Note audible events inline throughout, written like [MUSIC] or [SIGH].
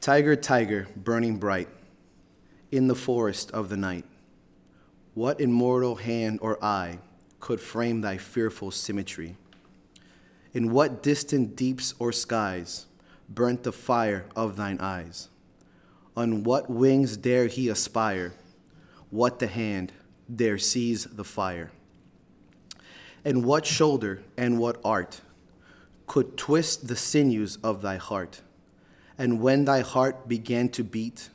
Tiger, tiger, burning bright in the forest of the night, what immortal hand or eye could frame thy fearful symmetry? In what distant deeps or skies burnt the fire of thine eyes? On what wings dare he aspire? What the hand dare seize the fire? And what shoulder and what art could twist the sinews of thy heart? And when thy heart began to beat,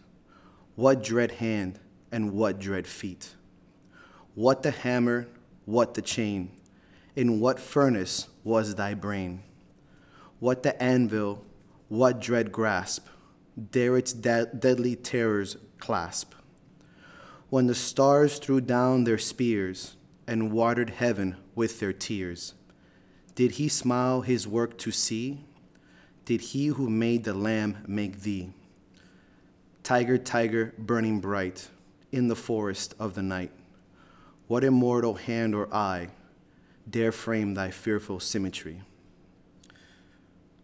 what dread hand and what dread feet? What the hammer, what the chain? In what furnace was thy brain? What the anvil, what dread grasp? Dare its de- deadly terrors clasp? When the stars threw down their spears and watered heaven with their tears, did he smile his work to see? Did he who made the lamb make thee? Tiger, tiger, burning bright in the forest of the night, what immortal hand or eye dare frame thy fearful symmetry?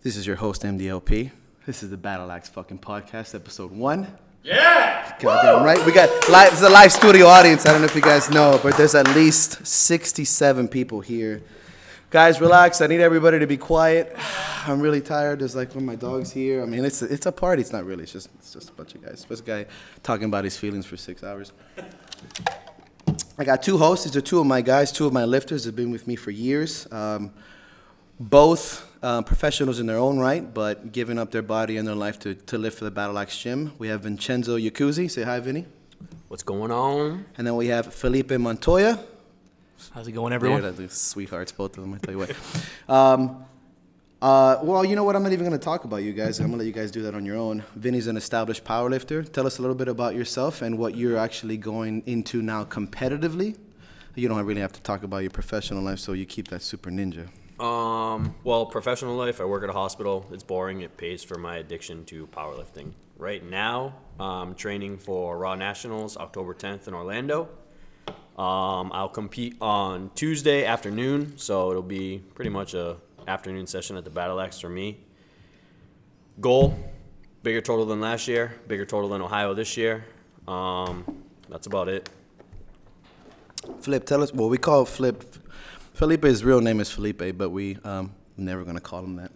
This is your host, MDLP. This is the Battle Axe fucking podcast, episode one. Yeah! Goddamn right. We got live. This is a live studio audience. I don't know if you guys know, but there's at least 67 people here. Guys, relax. I need everybody to be quiet. [SIGHS] I'm really tired. There's like one of my dogs here. I mean, it's a, it's a party. It's not really. It's just it's just a bunch of guys. It's a guy talking about his feelings for six hours. I got two hosts. These are two of my guys, two of my lifters. Have been with me for years. Um, both uh, professionals in their own right, but giving up their body and their life to, to live for the Battle Axe Gym. We have Vincenzo Yacuzzi. Say hi, Vinny. What's going on? And then we have Felipe Montoya. How's it going, everyone? They're the sweethearts, both of them. I tell you what. Um, uh, well, you know what? I'm not even going to talk about you guys. I'm going to let you guys do that on your own. Vinny's an established powerlifter. Tell us a little bit about yourself and what you're actually going into now competitively. You don't really have to talk about your professional life, so you keep that super ninja. Um, well, professional life, I work at a hospital. It's boring. It pays for my addiction to powerlifting. Right now, I'm training for Raw Nationals October 10th in Orlando. Um, I'll compete on Tuesday afternoon, so it'll be pretty much a afternoon session at the Battle Axe for me. Goal: bigger total than last year, bigger total than Ohio this year. Um, that's about it. Flip, tell us. Well, we call Flip. Felipe's real name is Felipe, but we um, never gonna call him that.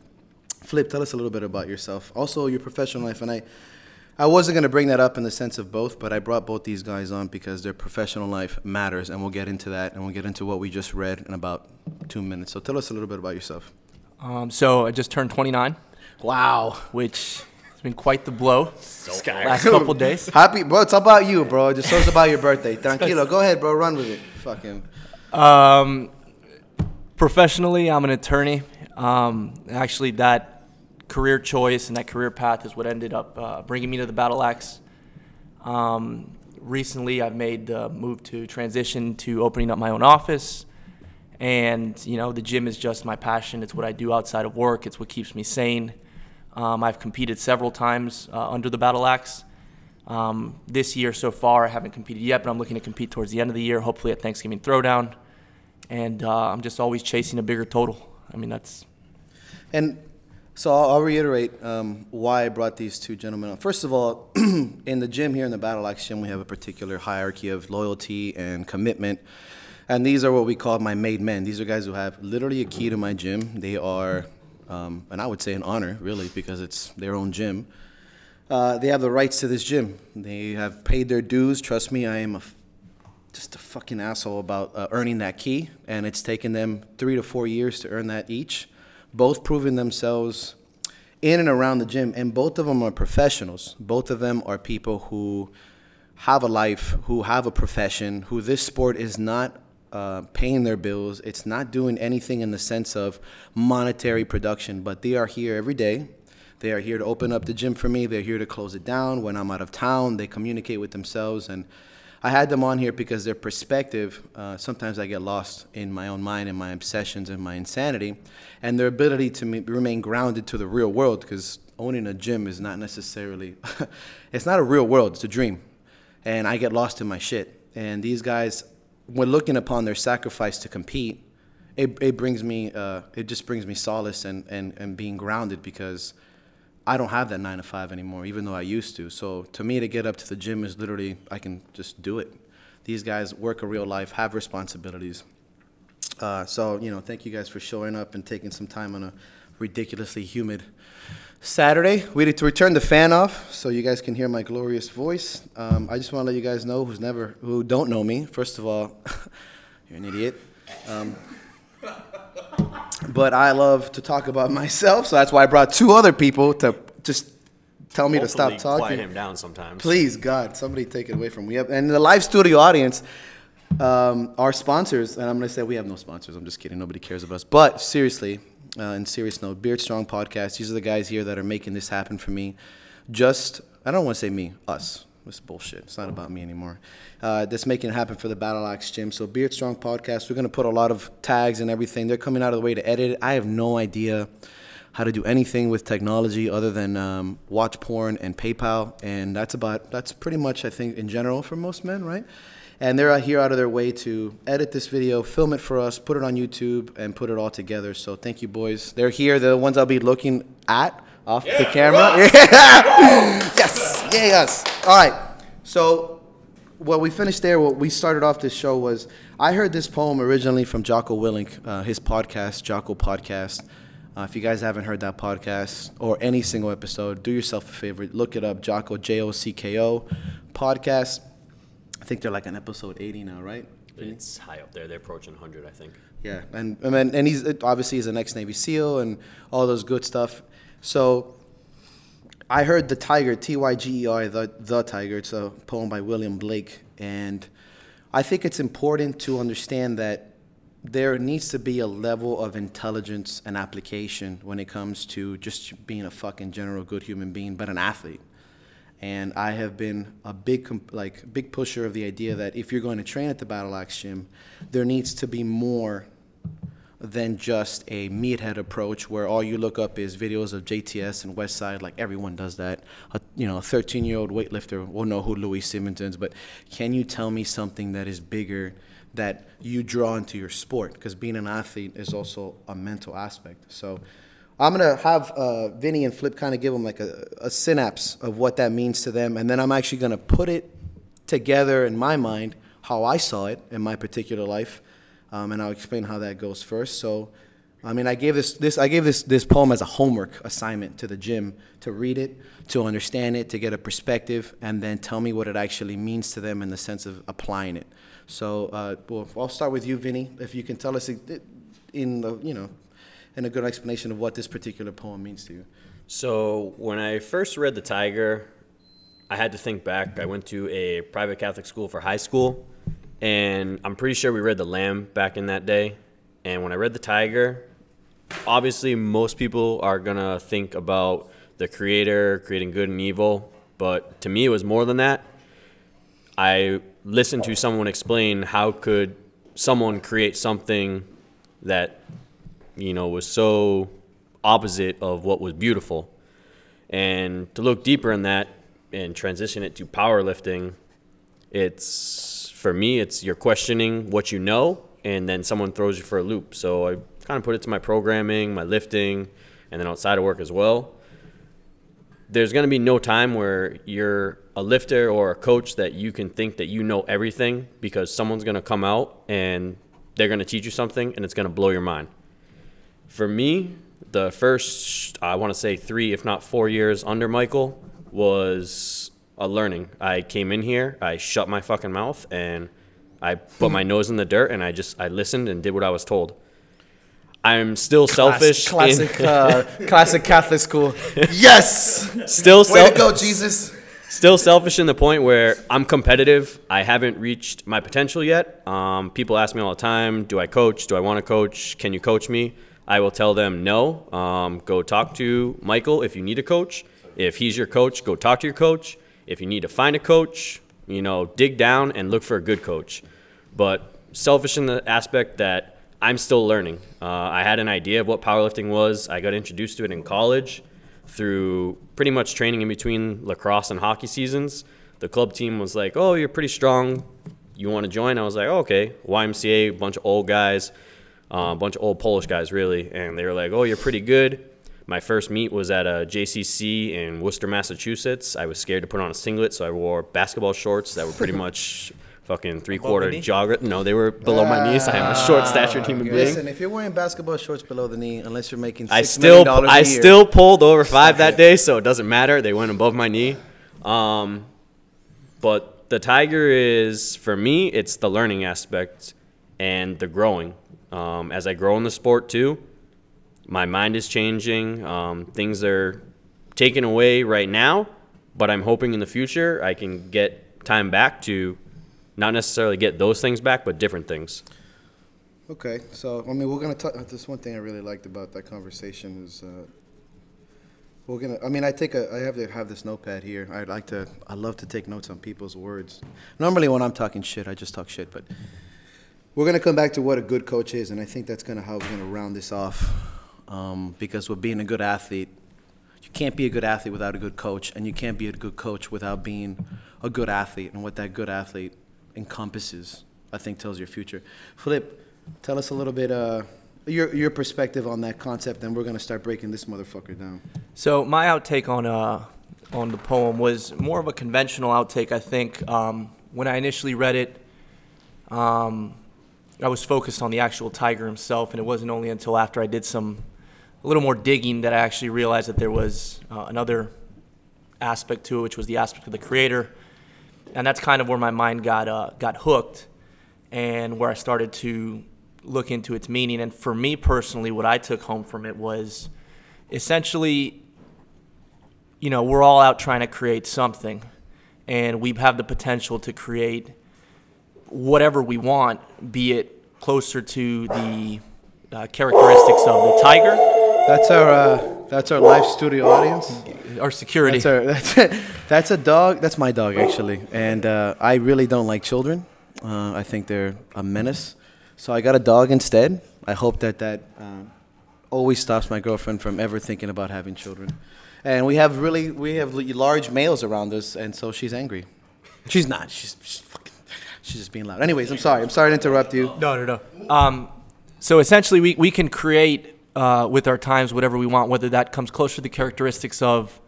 Flip, tell us a little bit about yourself. Also, your professional life, and I. I wasn't gonna bring that up in the sense of both, but I brought both these guys on because their professional life matters, and we'll get into that, and we'll get into what we just read in about two minutes. So tell us a little bit about yourself. Um, so I just turned 29, Wow. which has been quite the blow Sky. last couple [LAUGHS] days. Happy, bro. It's about you, bro. Just so it's about your birthday. Tranquilo. Go ahead, bro. Run with it. Fuck him. Um, professionally, I'm an attorney. Um, actually, that career choice and that career path is what ended up uh, bringing me to the Battle Axe. Um, recently, I've made the move to transition to opening up my own office. And, you know, the gym is just my passion. It's what I do outside of work, it's what keeps me sane. Um, I've competed several times uh, under the Battle Axe. Um, this year so far, I haven't competed yet, but I'm looking to compete towards the end of the year, hopefully at Thanksgiving Throwdown. And uh, I'm just always chasing a bigger total. I mean, that's And so I'll, I'll reiterate um, why I brought these two gentlemen on. First of all, [CLEARS THROAT] in the gym here in the Battle Axe Gym, we have a particular hierarchy of loyalty and commitment. And these are what we call my made men. These are guys who have literally a key to my gym. They are, um, and I would say an honor, really, because it's their own gym. Uh, they have the rights to this gym. They have paid their dues. Trust me, I am a f- just a fucking asshole about uh, earning that key, and it's taken them three to four years to earn that each. Both proving themselves in and around the gym, and both of them are professionals. Both of them are people who have a life, who have a profession, who this sport is not uh, paying their bills. It's not doing anything in the sense of monetary production, but they are here every day. They are here to open up the gym for me. They're here to close it down when I'm out of town. They communicate with themselves, and I had them on here because their perspective. Uh, sometimes I get lost in my own mind and my obsessions and my insanity, and their ability to remain grounded to the real world. Because owning a gym is not necessarily, [LAUGHS] it's not a real world. It's a dream, and I get lost in my shit. And these guys, when looking upon their sacrifice to compete, it, it brings me, uh, it just brings me solace and, and, and being grounded because I don't have that nine to five anymore, even though I used to. So to me, to get up to the gym is literally I can just do it. These guys work a real life, have responsibilities. Uh, so you know, thank you guys for showing up and taking some time on a ridiculously humid Saturday. We need to return the fan off so you guys can hear my glorious voice. Um, I just want to let you guys know who's never who don't know me. First of all, [LAUGHS] you're an idiot. Um, but I love to talk about myself, so that's why I brought two other people to just tell me to stop talking. Quiet him down sometimes. Please, God, somebody take it away from me. And the live studio audience, um, our sponsors, and I'm going to say we have no sponsors. I'm just kidding. Nobody cares about us. But seriously, uh, in serious note, Beard Strong Podcast, these are the guys here that are making this happen for me. Just, I don't want to say me, us. This bullshit. It's not about me anymore. Uh, that's making it happen for the Battle Axe Gym. So Beard Strong Podcast, we're to put a lot of tags and everything. They're coming out of the way to edit it. I have no idea how to do anything with technology other than um, watch porn and PayPal, and that's about that's pretty much I think in general for most men, right? And they're here out of their way to edit this video, film it for us, put it on YouTube, and put it all together. So thank you, boys. They're here. They're the ones I'll be looking at off the camera. [LAUGHS] yes, yay us. All right. So what we finished there. What we started off this show was I heard this poem originally from Jocko Willink, uh, his podcast, Jocko Podcast. Uh, if you guys haven't heard that podcast or any single episode, do yourself a favor, look it up, Jocko J O C K O podcast. I think they're like on episode 80 now, right? It's high up there. They're approaching 100, I think. Yeah, and and, and he's obviously he's an ex Navy SEAL and all those good stuff. So I heard the Tiger, T Y G E R, the the Tiger. It's a poem by William Blake, and I think it's important to understand that there needs to be a level of intelligence and application when it comes to just being a fucking general good human being, but an athlete. And I have been a big, like, big pusher of the idea that if you're going to train at the Battle Axe Gym, there needs to be more than just a meathead approach where all you look up is videos of JTS and Westside, like everyone does that. A, you know, a 13 year old weightlifter will know who Louie Simmons is, but can you tell me something that is bigger that you draw into your sport? Because being an athlete is also a mental aspect. So I'm gonna have uh, Vinny and Flip kind of give them like a, a synapse of what that means to them, and then I'm actually gonna put it together in my mind how I saw it in my particular life, um, and I'll explain how that goes first. So, I mean, I gave this this I gave this this poem as a homework assignment to the gym to read it, to understand it, to get a perspective, and then tell me what it actually means to them in the sense of applying it. So, uh, well, I'll start with you, Vinny. If you can tell us in the you know in a good explanation of what this particular poem means to you. So when I first read The Tiger, I had to think back. I went to a private Catholic school for high school, and I'm pretty sure we read The Lamb back in that day. And when I read The Tiger, obviously most people are gonna think about the creator creating good and evil, but to me it was more than that. I listened to someone explain how could someone create something that you know was so opposite of what was beautiful and to look deeper in that and transition it to powerlifting it's for me it's you're questioning what you know and then someone throws you for a loop. So i kind of put it to my programming my lifting and then outside of work as well. There's going to be no time where you're a lifter or a coach that you can think that you know everything because someone's going to come out and they're going to teach you something and it's going to blow your mind. For me, the first, I want to say three, if not four years under Michael was a learning. I came in here, I shut my fucking mouth, and I put my nose in the dirt, and I just, I listened and did what I was told. I'm still selfish. in- Classic, [LAUGHS] uh, classic Catholic school. Yes. still selfish. Way to go, Jesus. still selfish in the point where I'm competitive. I haven't reached my potential yet. Um, people ask me all the time, do I coach? Do I want to coach? Can you coach me? I will tell them no. Um, go talk to Michael if you need a coach. If he's your coach, go talk to your coach. If you need to find a coach, you know, dig down and look for a good coach. But selfish in the aspect that I'm still learning. Uh, I had an idea of what powerlifting was. I got introduced to it in college through pretty much training in between lacrosse and hockey seasons. The club team was like, "Oh, you're pretty strong. You want to join?" I was like, oh, "Okay." YMCA, bunch of old guys, uh, a bunch of old Polish guys, really, and they were like, "Oh, you're pretty good." My first meet was at a JCC in Worcester, Massachusetts. I was scared to put on a singlet, so I wore basketball shorts that were pretty [LAUGHS] much fucking three quarter knee? jogger. No, they were below my knees. I am a short statured human being. Listen, if you're wearing basketball shorts below the knee, unless you're making I $6 still million a I year- still pulled over five that day, so it doesn't matter. They went above my knee. Um, but the tiger is for me, it's the learning aspect and the growing. Um, as I grow in the sport too, my mind is changing. Um, things are taken away right now, but I'm hoping in the future I can get time back to not necessarily get those things back, but different things. Okay, so I mean, we're gonna talk. This one thing I really liked about that conversation is uh, we're gonna. I mean, I take a. I have to have this notepad here. I'd like to. I love to take notes on people's words. Normally, when I'm talking shit, I just talk shit. But we're gonna come back to what a good coach is, and I think that's of how we're gonna round this off. Um, because with being a good athlete, you can't be a good athlete without a good coach, and you can't be a good coach without being a good athlete. And what that good athlete encompasses, I think, tells your future. Flip, tell us a little bit uh, your your perspective on that concept, and we're gonna start breaking this motherfucker down. So my outtake on uh on the poem was more of a conventional outtake. I think um, when I initially read it, um, I was focused on the actual tiger himself, and it wasn't only until after I did some a little more digging that I actually realized that there was uh, another aspect to it, which was the aspect of the creator, and that's kind of where my mind got uh, got hooked, and where I started to look into its meaning. And for me personally, what I took home from it was essentially you know, we're all out trying to create something, and we have the potential to create whatever we want, be it closer to the uh, characteristics of the tiger That's our uh, that's our live studio audience. Our security. That's our [LAUGHS] that's a, that's a dog. That's my dog actually, and uh, I really don't like children. Uh, I think they're a menace. So I got a dog instead. I hope that that uh, always stops my girlfriend from ever thinking about having children. And we have really we have large males around us, and so she's angry. She's not. She's, she's fucking. She's just being loud. Anyways, I'm sorry. I'm sorry to interrupt you. No, no, no. Um, so essentially, we, we can create uh, with our times whatever we want, whether that comes closer to the characteristics of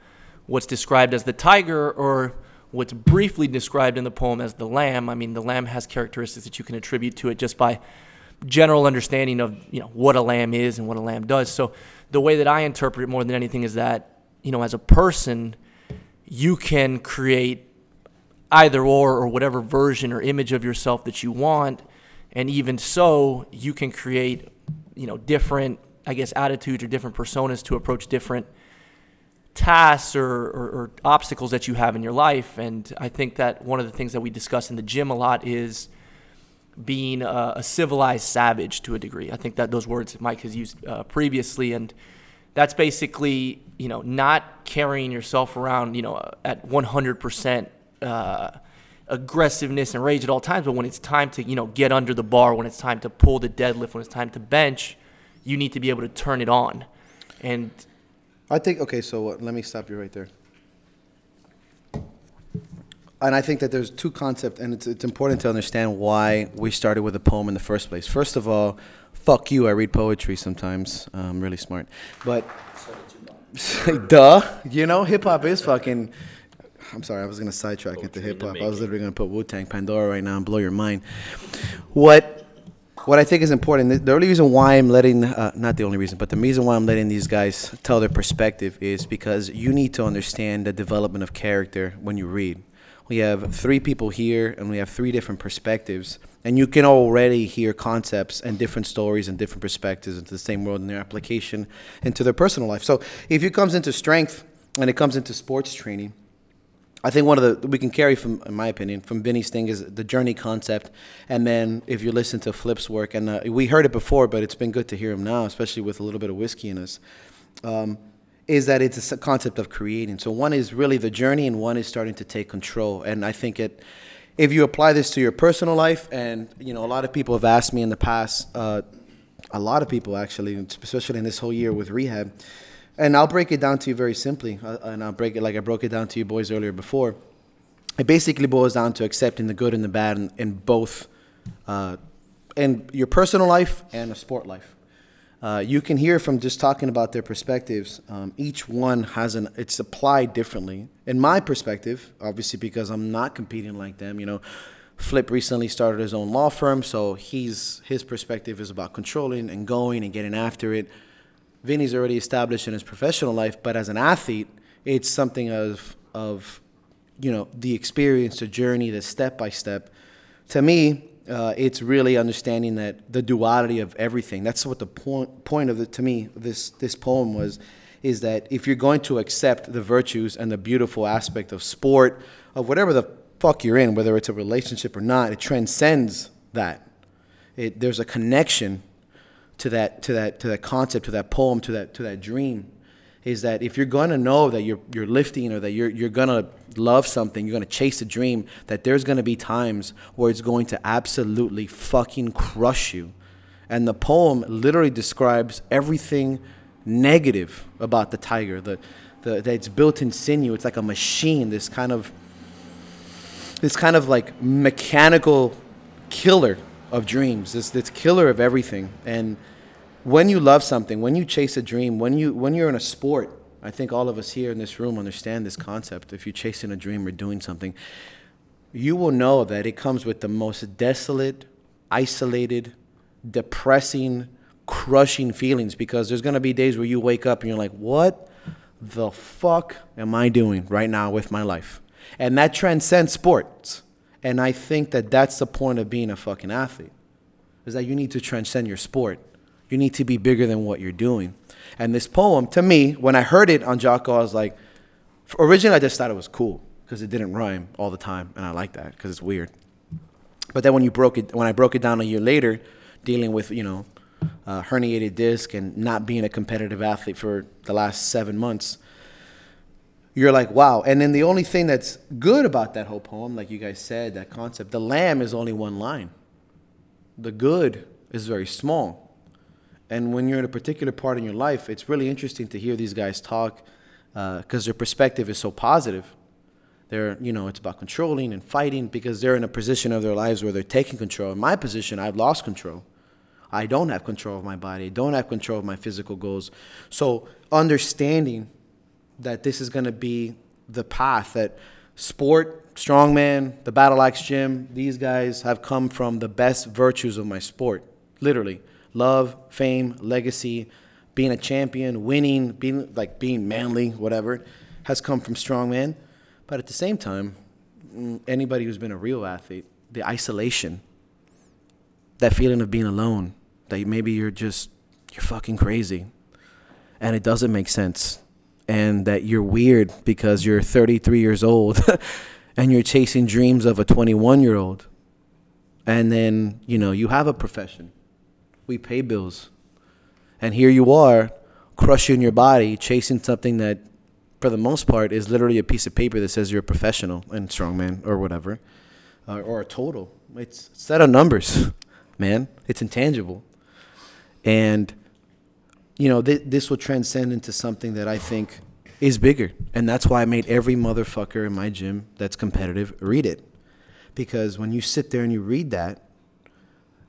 what's described as the tiger or what's briefly described in the poem as the lamb. I mean, the lamb has characteristics that you can attribute to it just by general understanding of you know what a lamb is and what a lamb does. So the way that I interpret it more than anything is that you know as a person, you can create either or or whatever version or image of yourself that you want and even so you can create you know different i guess attitudes or different personas to approach different tasks or, or, or obstacles that you have in your life. And i think that one of the things that we discuss in the gym a lot is being a, a civilized savage to a degree. I think that those words mike has used uh, previously and that's basically you know not carrying yourself around you know at 100% uh, aggressiveness and rage at all times but when it's time to you know get under the bar when it's time to pull the deadlift when it's time to bench you need to be able to turn it on and I think okay. So uh, let me stop you right there. And I think that there's two concepts, and it's it's important to understand why we started with a poem in the first place. First of all, fuck you. I read poetry sometimes. I'm really smart, but [LAUGHS] duh. You know, hip hop is fucking. I'm sorry, I was gonna sidetrack into Poetry in hip hop. I was literally gonna put Wu Tang Pandora right now and blow your mind. What what I think is important, the- only reason why I'm letting, uh, not the only reason, but the reason why I'm letting these guys tell their perspective is because you need to understand the development of character when you read. We have three people here and we have three different perspectives, and you can already hear concepts and different stories and different perspectives into the same world and their application into their personal life. So if it comes into strength and it comes into sports training, I think one of the we can carry from, in my opinion, from Vinny's thing is the journey concept, and then if you listen to Flip's work, and uh, we heard it before, but it's been good to hear him now, especially with a little bit of whiskey in us, um, is that it's a concept of creating. So one is really the journey, and one is starting to take control. And I think it, if you apply this to your personal life, and you know, a lot of people have asked me in the past, uh, a lot of people actually, especially in this whole year with rehab. And I'll break it down to you very simply, uh, and I'll break it like I broke it down to you boys earlier before. It basically boils down to accepting the good and the bad in, in both, uh, in your personal life and a sport life. uh, you can hear from just talking about their perspectives. Um, each one has an it's applied differently. In my perspective, obviously because I'm not competing like them, you know. Flip recently started his own law firm, so he's his perspective is about controlling and going and getting after it. Vinny's already established in his professional life, but as an athlete, it's something of of you know the experience, the journey, the step by step. To me, uh, it's really understanding that the duality of everything. That's what the point point of it to me. This this poem was, is that if you're going to accept the virtues and the beautiful aspect of sport, of whatever the fuck you're in, whether it's a relationship or not, it transcends that. It, there's a connection to that to that to that concept, to that poem, to that to that dream. Is that if you're gonna know that you're you're lifting or that you're you're gonna love something, you're gonna chase a dream, that there's gonna be times where it's going to absolutely fucking crush you. And the poem literally describes everything negative about the tiger. The, the that it's built in sinew. It's like a machine. This kind of this kind of like mechanical killer of dreams, this this killer of everything. And when you love something, when you chase a dream, when you when you're in a sport, I think all of us here in this room understand this concept. If you're chasing a dream or doing something, you will know that it comes with the most desolate, isolated, depressing, crushing feelings because there's going to be days where you wake up and you're like, "What the fuck am I doing right now with my life?" And that transcends sports. And I think that that's the point of being a fucking athlete, is that you need to transcend your sport. You need to be bigger than what you're doing. And this poem, to me, when I heard it on Jocko, I was like, originally I just thought it was cool because it didn't rhyme all the time, and I like that because it's weird. But then when you broke it, when I broke it down a year later, dealing with you know uh, herniated disc and not being a competitive athlete for the last seven months, you're like, wow. And then the only thing that's good about that whole poem, like you guys said, that concept, the lamb is only one line. The good is very small. And when you're in a particular part in your life, it's really interesting to hear these guys talk because uh, their perspective is so positive. They're, you know, it's about controlling and fighting because they're in a position of their lives where they're taking control. In my position, I've lost control. I don't have control of my body. I don't have control of my physical goals. So understanding that this is going to be the path that sport, strongman, the battle axe gym, these guys have come from the best virtues of my sport, literally. Love, fame, legacy, being a champion, winning, being like being manly, whatever, has come from strongman. But at the same time, mm, anybody who's been a real athlete, the isolation, that feeling of being alone, that maybe you're just you're fucking crazy, and it doesn't make sense, and that you're weird because you're 33 years old, [LAUGHS] and you're chasing dreams of a 21 year old, and then you know you have a profession we pay bills. And here you are, crushing your body, chasing something that, for the most part, is literally a piece of paper that says you're a professional and strongman or whatever, uh, or a total. It's a set of numbers, [LAUGHS] man. It's intangible. And, you know, th- this will transcend into something that I think is bigger. And that's why I made every motherfucker in my gym that's competitive read it. Because when you sit there and you read that,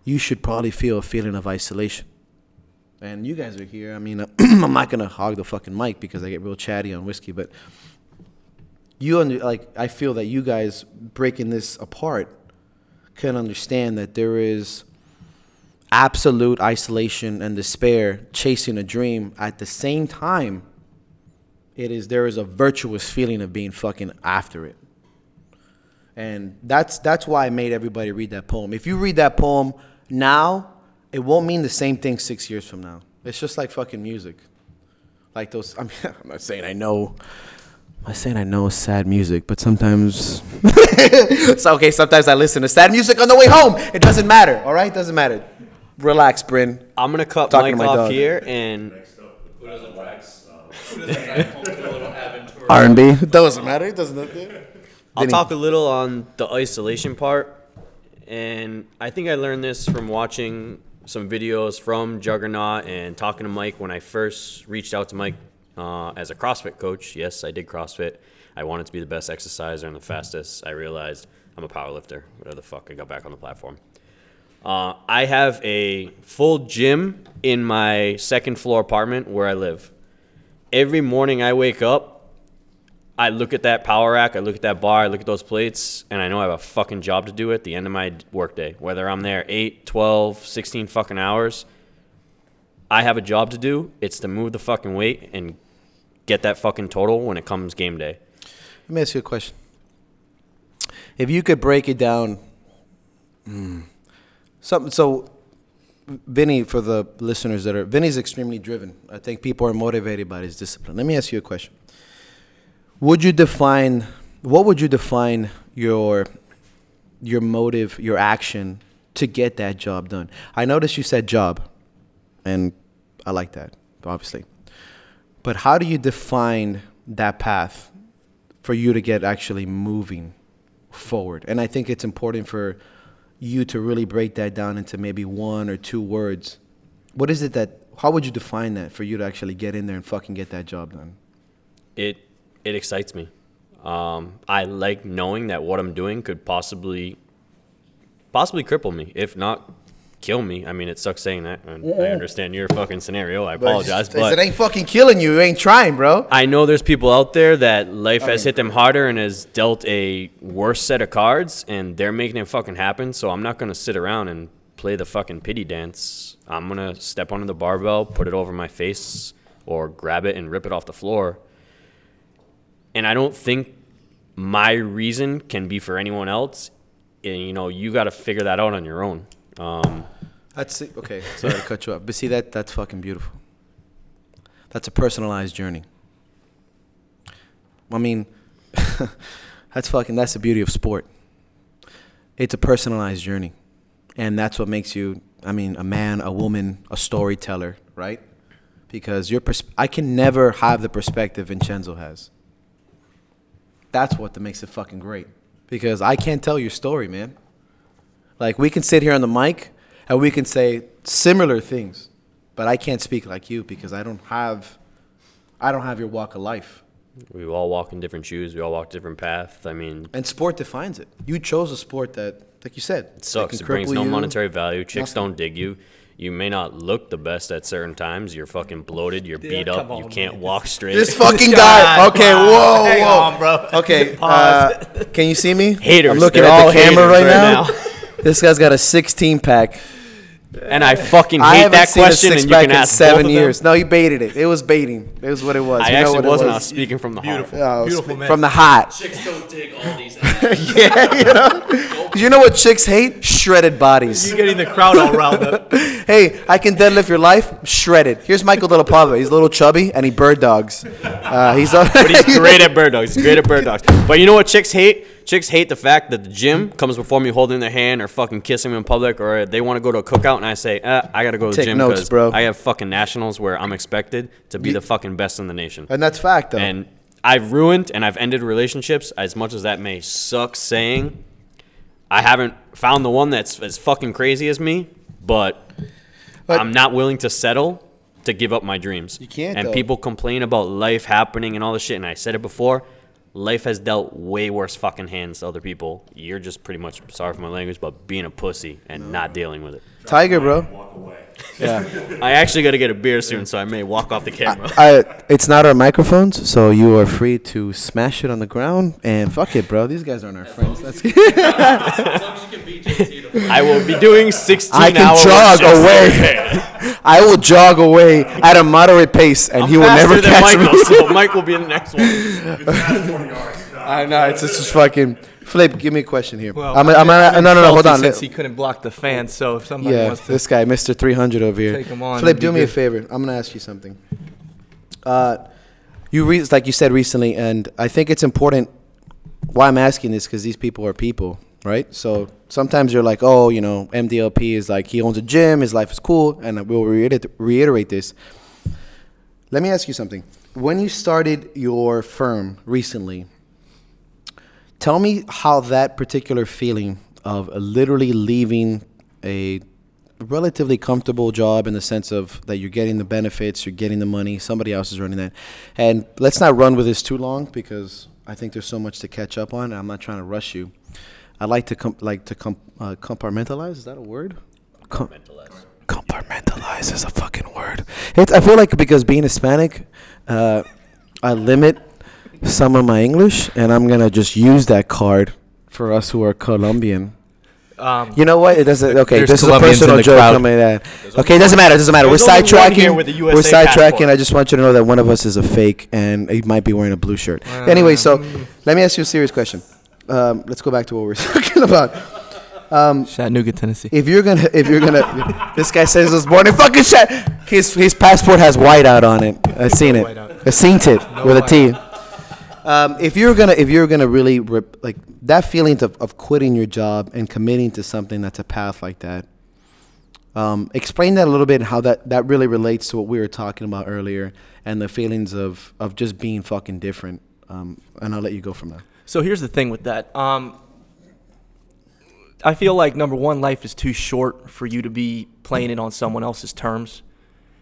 you should probably feel a feeling of isolation. And you guys are here. I mean, [CLEARS THROAT] I'm not gonna hog the fucking mic because I get real chatty on whiskey, but you under, like I feel that you guys breaking this apart can understand that there is absolute isolation and despair chasing a dream at the same time it is there is a virtuous feeling of being fucking after it and that's that's why i made everybody read that poem if you read that poem now it won't mean the same thing six years from now. It's just like fucking music. Like those, I mean, [LAUGHS] I'm not saying I know, I'm saying I know sad music, but sometimes, [LAUGHS] so okay, sometimes I listen to sad music on the way home. It doesn't matter, all right? It Doesn't matter. Relax, Bryn. I'm gonna cut Talking to Mike my off dog. here and R&B. [LAUGHS] It doesn't matter. It doesn't. I'll Vinny. talk a little on the isolation part. And I think I learned this from watching some videos from Juggernaut and talking to Mike when I first reached out to Mike uh, as a CrossFit coach. Yes, I did CrossFit. I wanted to be the best exerciser and the fastest. I realized I'm a power lifter. Whatever the fuck, I got back on the platform. Uh, I have a full gym in my second floor apartment where I live. Every morning I wake up, I look at that power rack, I look at that bar, I look at those plates, and I know I have a fucking job to do at the end of my workday. Whether I'm there 8, 12, 16 fucking hours, I have a job to do. It's to move the fucking weight and get that fucking total when it comes game day. Let me ask you a question. If you could break it down, mm, something. So, Vinny, for the listeners that are, Vinny's extremely driven. I think people are motivated by his discipline. Let me ask you a question. Would you define what would you define your your motive, your action to get that job done? I noticed you said job, and I like that, obviously. But how do you define that path for you to get actually moving forward? And I think it's important for you to really break that down into maybe one or two words. What is it that, how would you define that for you to actually get in there and fucking get that job done? It it excites me. Um, I like knowing that what I'm doing could possibly possibly cripple me, if not kill me. I mean, it sucks saying that. And I understand your fucking scenario. I apologize, but it ain't fucking killing you, you ain't trying, bro. I know there's people out there that life has hit them harder and has dealt a worse set of cards, and they're making it fucking happen. So I'm not gonna sit around and play the fucking pity dance. I'm gonna step onto the barbell, put it over my face, or grab it and rip it off the floor. And I don't think my reason can be for anyone else. And you know, you got to figure that out on your own. Um, That's. Okay, [LAUGHS] sorry to cut you off. But see, that that's fucking beautiful. That's a personalized journey. I mean, [LAUGHS] that's fucking, that's the beauty of sport. It's a personalized journey. And that's what makes you, I mean, a man, a woman, a storyteller, right? Because your pers- I can never have the perspective Vincenzo has. That's what that makes it fucking great. Because I can't tell your story, man. Like we can sit here on the mic and we can say similar things, but I can't speak like you because I don't have I don't have your walk of life. we all walk in different shoes. We all walk different paths. I mean, And sport defines it. You chose a sport that like you said, It sucks. can It brings cripple no you. monetary value. Chicks nothing. don't dig you. You may not look the best at certain times. You're fucking bloated. You're Yeah, beat up. come You can't man. walk straight. This fucking [LAUGHS] guy. Okay, whoa, Hang whoa. on, bro. Okay, [LAUGHS] Pause. uh, can you see me? Haters. I'm looking They're at all the camera right, haters right now. [LAUGHS] this guy's got a 16 pack. and I fucking I hate haven't that seen question. a And six you pack can in ask seven both of them. years. No, he baited it. It was baiting. It was what it was. I You know actually what it wasn't. was. I was speaking from the Beautiful. heart. Oh, Beautiful sp- man. From the heart. Chicks don't dig all these. [LAUGHS] yeah, you know. You know what chicks hate? Shredded bodies. You're getting the crowd all riled up. [LAUGHS] hey, I can deadlift your life. Shredded. Here's Michael De La Pava. He's a little chubby and he bird dogs. Uh, he's [LAUGHS] but he's great at bird dogs. He's great at bird dogs. But you know what chicks hate? Chicks hate the fact that the gym comes before me holding their hand or fucking kissing me in public or they want to go to a cookout and I say, eh, I got to go to the Take gym notes, because bro. I have fucking nationals where I'm expected to be the fucking best in the nation. and that's fact though. And I've ruined and I've ended relationships as much as that may suck saying. I haven't found the one that's as fucking crazy as me, but, But- I'm not willing to settle to give up my dreams. You can't, And though. people complain about life happening and all this shit, and I said it before. Life has dealt way worse fucking hands to other people. You're just pretty much sorry for my language, but being a pussy and not dealing with it. Tiger, bro. [LAUGHS] Yeah. [LAUGHS] I actually got to get a beer soon, so I may walk off the camera. I, it's not our microphones, so you are free to smash it on the ground and fuck it, bro. These guys aren't our friends. That's [LAUGHS] I will be doing 16 I can hour jog away. [LAUGHS] I will jog away at a moderate pace, and I'm he will faster never than catch Michael, me. so Mike will be in the next one. If it's past 20 yards, no. I know it's it's just fucking. Flip, give me a question here. Well, I'm, I'm, no, no, no, hold on. Since he couldn't block the fans, so if somebody Yeah, wants to, this guy, Mr. 300 over here. Take him on, Flip, do be me a favor. I'm gonna ask you something. Uh, you re- like you said recently, and I think it's important. Why I'm asking this because these people are people, right? So sometimes you're like, oh, you know, MDLP is like he owns a gym, his life is cool, and we'll reiter- reiterate this. Let me ask you something. When you started your firm recently, tell me how that particular feeling of literally leaving a relatively comfortable job in the sense of that you're getting the benefits, you're getting the money, somebody else is running that. And let's not run with this too long because I think there's so much to catch up on. I'm not trying to rush you. I like to com- like to com- uh, compartmentalize. Is that a word? compartmentalize. compartmentalize is a fucking word. It's, I feel like because being Hispanic, uh, I limit some of my English, and I'm gonna just use that card for us who are Colombian. Um, You know what? It doesn't. Okay, this is a personal joke. crowd. Coming at. Okay, it doesn't matter. It doesn't matter. We're There's only one here sidetracking. We're sidetracking. I just want you to know that one of us is a fake, and he might be wearing a blue shirt. Uh, anyway, so let me ask you a serious question. Um, let's go back to what we we're [LAUGHS] talking about. Chattanooga, Tennessee. If you're gonna, if you're gonna, this guy says he was born in fucking shit. His his passport has whiteout on it. I've seen it. I've seen it with a T. Um, if you're gonna, if you're gonna really rip, like that feeling of, of quitting your job and committing to something that's a path like that. Um, explain that a little bit and how that, that really relates to what we were talking about earlier and the feelings of, of just being fucking different. Um, and I'll let you go from there. So here's the thing with that. Um, I feel like number one, life is too short for you to be playing it on someone else's terms.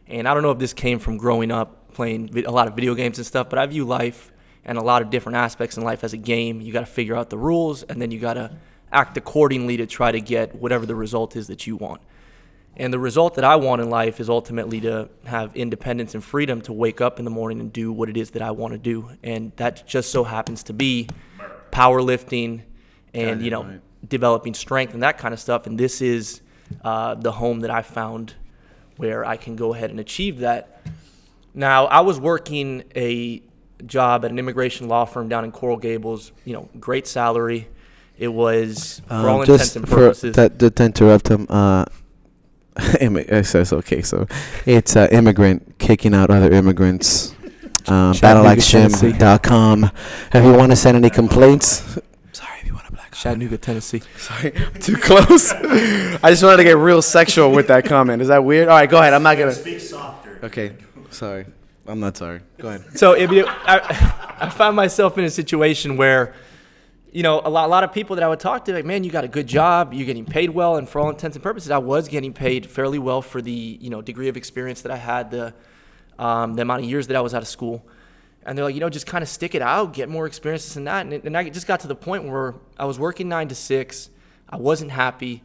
And I don't know if this came from growing up playing a lot of video games and stuff, but I view life and a lot of different aspects in life as a game. You got to figure out the rules, and then you got to act accordingly to try to get whatever the result is that you want. And the result that I want in life is ultimately to have independence and freedom to wake up in the morning and do what it is that I want to do. And that just so happens to be powerlifting and, you know, developing strength and that kind of stuff. And this is uh, the home that I found where I can go ahead and achieve that. Now, I was working a job at an immigration law firm down in Coral Gables, you know, great salary. It was, for all Um, intents and purposes. that, to interrupt him, uh, [LAUGHS] immi- it says okay, so it's uh, immigrant kicking out other immigrants. Uh, Chattanooga, Tennessee. BattleAxeGym.com. If you want to send any complaints, sorry if you want a black. Chattanooga, Tennessee. Sorry, [LAUGHS] too close. I just wanted to get real sexual with that comment. Is that weird? All right, go ahead. I'm not gonna. Speak softer. Okay, sorry. I'm not sorry. Go ahead. So if you, I, [LAUGHS] I found myself in a situation where, you know, a lot, a lot of people that I would talk to, like, man, you got a good job, you're getting paid well, and for all intents and purposes, I was getting paid fairly well for the, you know, degree of experience that I had, the, um, the amount of years that I was out of school. And they're like, you know, just kind of stick it out, get more experiences and that. And, it- and I just got to the point where I was working nine to six, I wasn't happy,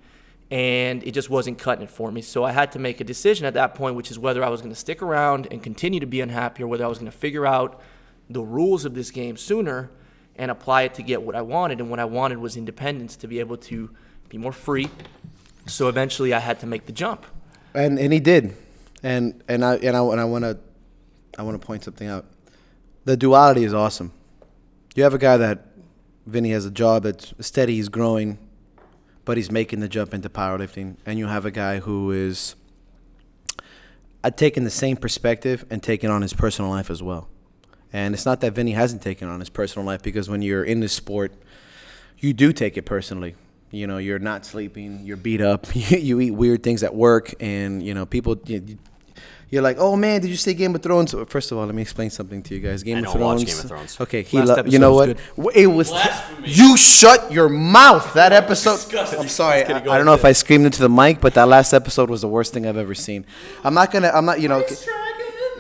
and it just wasn't cutting it for me. So I had to make a decision at that point, which is whether I was going to stick around and continue to be unhappy, or whether I was going to figure out the rules of this game sooner and apply it to get what I wanted. And what I wanted was independence to be able to be more free. So eventually, I had to make the jump. And and he did, and and I and I and I want to, I want to point something out. The duality is awesome. You have a guy that, Vinny has a job that's steady, he's growing, but he's making the jump into powerlifting, and you have a guy who is. Uh, I've taken the same perspective and taken on his personal life as well. And it's not that Vinny hasn't taken on his personal life because when you're in this sport, you do take it personally. You know, you're not sleeping, you're beat up, [LAUGHS] you eat weird things at work, and you know, people. You, you're like, oh man, did you see Game of Thrones? First of all, let me explain something to you guys. Game I of don't Thrones. watch Game of Thrones. Okay, he. Last Lo- you know what? episode W- It was. you shut your mouth. That episode. I'm sorry. I, I don't know if I screamed into the mic, but that last episode was the worst thing I've ever seen. I'm not gonna. I'm not. You know.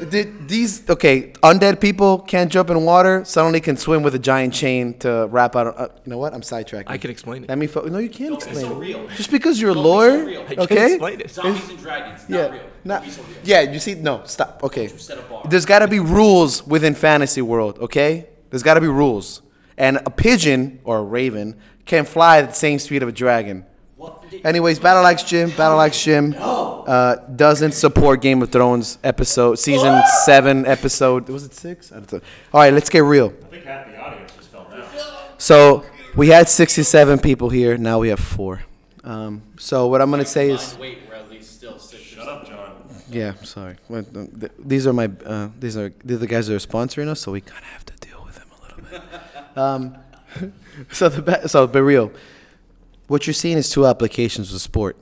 Did these okay? Undead people can't jump in water. Suddenly can swim with a giant chain to wrap out. Uh, you know what? I'm sidetracking. I can explain it. Let me. Fo- no, you can't explain so it. real. Just because you're a Don't be so lawyer, real. I I okay? can't explain it. Zombies and dragons, not Yeah. real. Not, Don't be so real. yeah, you see, no, stop. Okay. set a bar. There's got to be rules within fantasy world, okay? There's got to be rules. And a pigeon or a raven can fly at the same speed of a dragon. Anyways, Battle Axe Gym, Battle Axe Gym uh, doesn't support Game of Thrones episode, season seven episode. Was it six? I don't know. All right, let's get real. I think half the audience just fell down. So we had 67 people here. Now we have four. Um, so what I'm gonna say is. Wait, we're at least still six. Shut up, Yeah, sorry. Well, um, th- These are my uh, these are they're the guys that are sponsoring us, so we kind of have to deal with them a little bit. [LAUGHS] um, [LAUGHS] so the ba- so be real. What you're seeing is two applications of sport,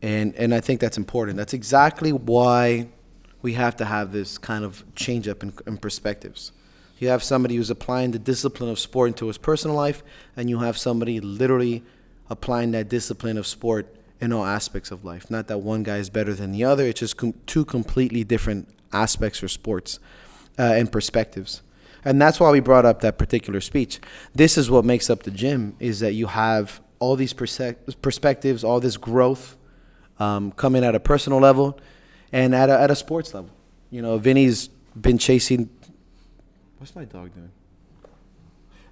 and and I think that's important. That's exactly why we have to have this kind of change up in, in perspectives. You have somebody who's applying the discipline of sport into his personal life, and you have somebody literally applying that discipline of sport in all aspects of life. Not that one guy is better than the other, it's just com- two completely different aspects or sports uh, and perspectives. And that's why we brought up that particular speech. This is what makes up the gym is that you have all these perse- perspectives, all this growth um, coming at a personal level and at a, at a sports level. You know, Vinny's been chasing. What's my dog doing?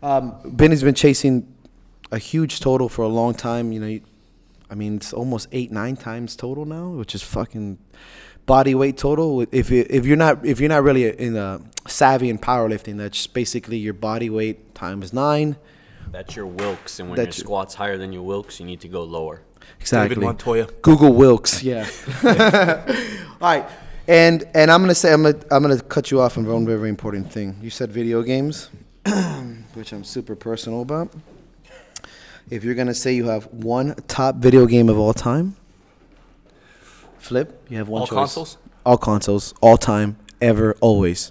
Um, Vinny's been chasing a huge total for a long time. You know, I mean, it's almost eight, nine times total now, which is fucking body weight total. If you, if you're not if you're not really in a savvy in powerlifting, that's basically your body weight times nine. That's your Wilks, and when That's- your squat's higher than your Wilks, you need to go lower. Exactly. David Montoya. Google Wilks. Yeah. [LAUGHS] All right. And and I'm gonna say I'm gonna I'm gonna cut you off on one very, very important thing. You said video games, [CLEARS THROAT] which I'm super personal about. If you're gonna say you have one top video game of all time, flip. You have one All choice. consoles? All consoles, all time, ever, always.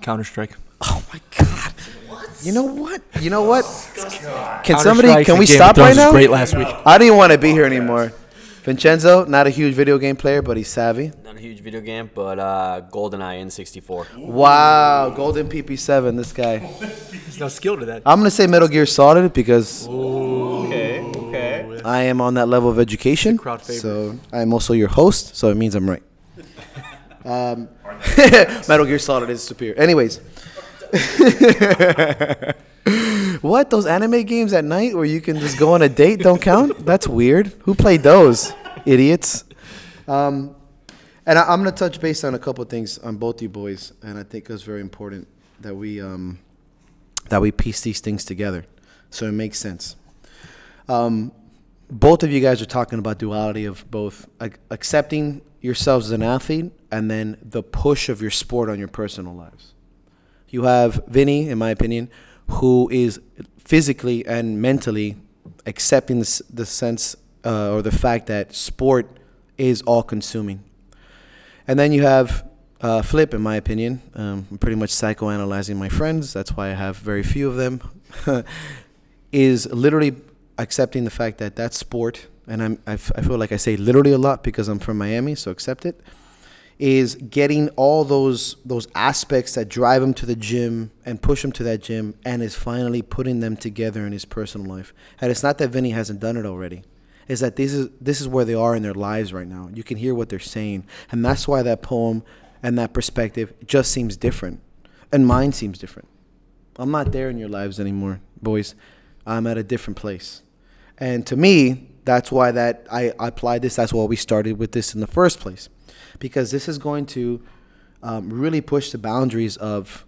Counter Strike. Oh my god. You know what? You know what? Can somebody? Can we stop right now? Great last week. I didn't want to be here anymore. Vincenzo, not a huge video game player, but he's savvy. Not a huge video game, but uh, GoldenEye N64. Wow, Golden PP7, this guy. [LAUGHS] There's no skill to that. I'm gonna say Metal Gear Solid because Okay, okay. I am on that level of education. crowd favorite. So I am also your host, so it means I'm right. [LAUGHS] Um, [LAUGHS] Metal Gear Solid is superior. Anyways. what? Those anime games at night where you can just go on a date don't count? That's weird. Who played those? Idiots. Um, and I, I'm going to touch base on a couple of things on both you boys, and I think it's very important that we um, that we piece these things together, so it makes sense. Um, both of you guys are talking about duality of both ac- accepting yourselves as an athlete and then the push of your sport on your personal lives. You have Vinny, in my opinion, who is physically and mentally accepting the, the sense uh, or the fact that sport is all consuming. And then you have uh, Flip, in my opinion. Um, I'm pretty much psychoanalyzing my friends. That's why I have very few of them. [LAUGHS] is literally accepting the fact that that sport, and I'm, I, f- I feel like I say literally a lot because I'm from Miami, so accept it, is getting all those those aspects that drive him to the gym and push him to that gym, and is finally putting them together in his personal life. And it's not that Vinny hasn't done it already. Is that this is this is where they are in their lives right now. You can hear what they're saying, and that's why that poem and that perspective just seems different, and mine seems different. I'm not there in your lives anymore, boys. I'm at a different place. And to me, that's why that I, I applied this. That's why we started with this in the first place, because this is going to um, really push the boundaries of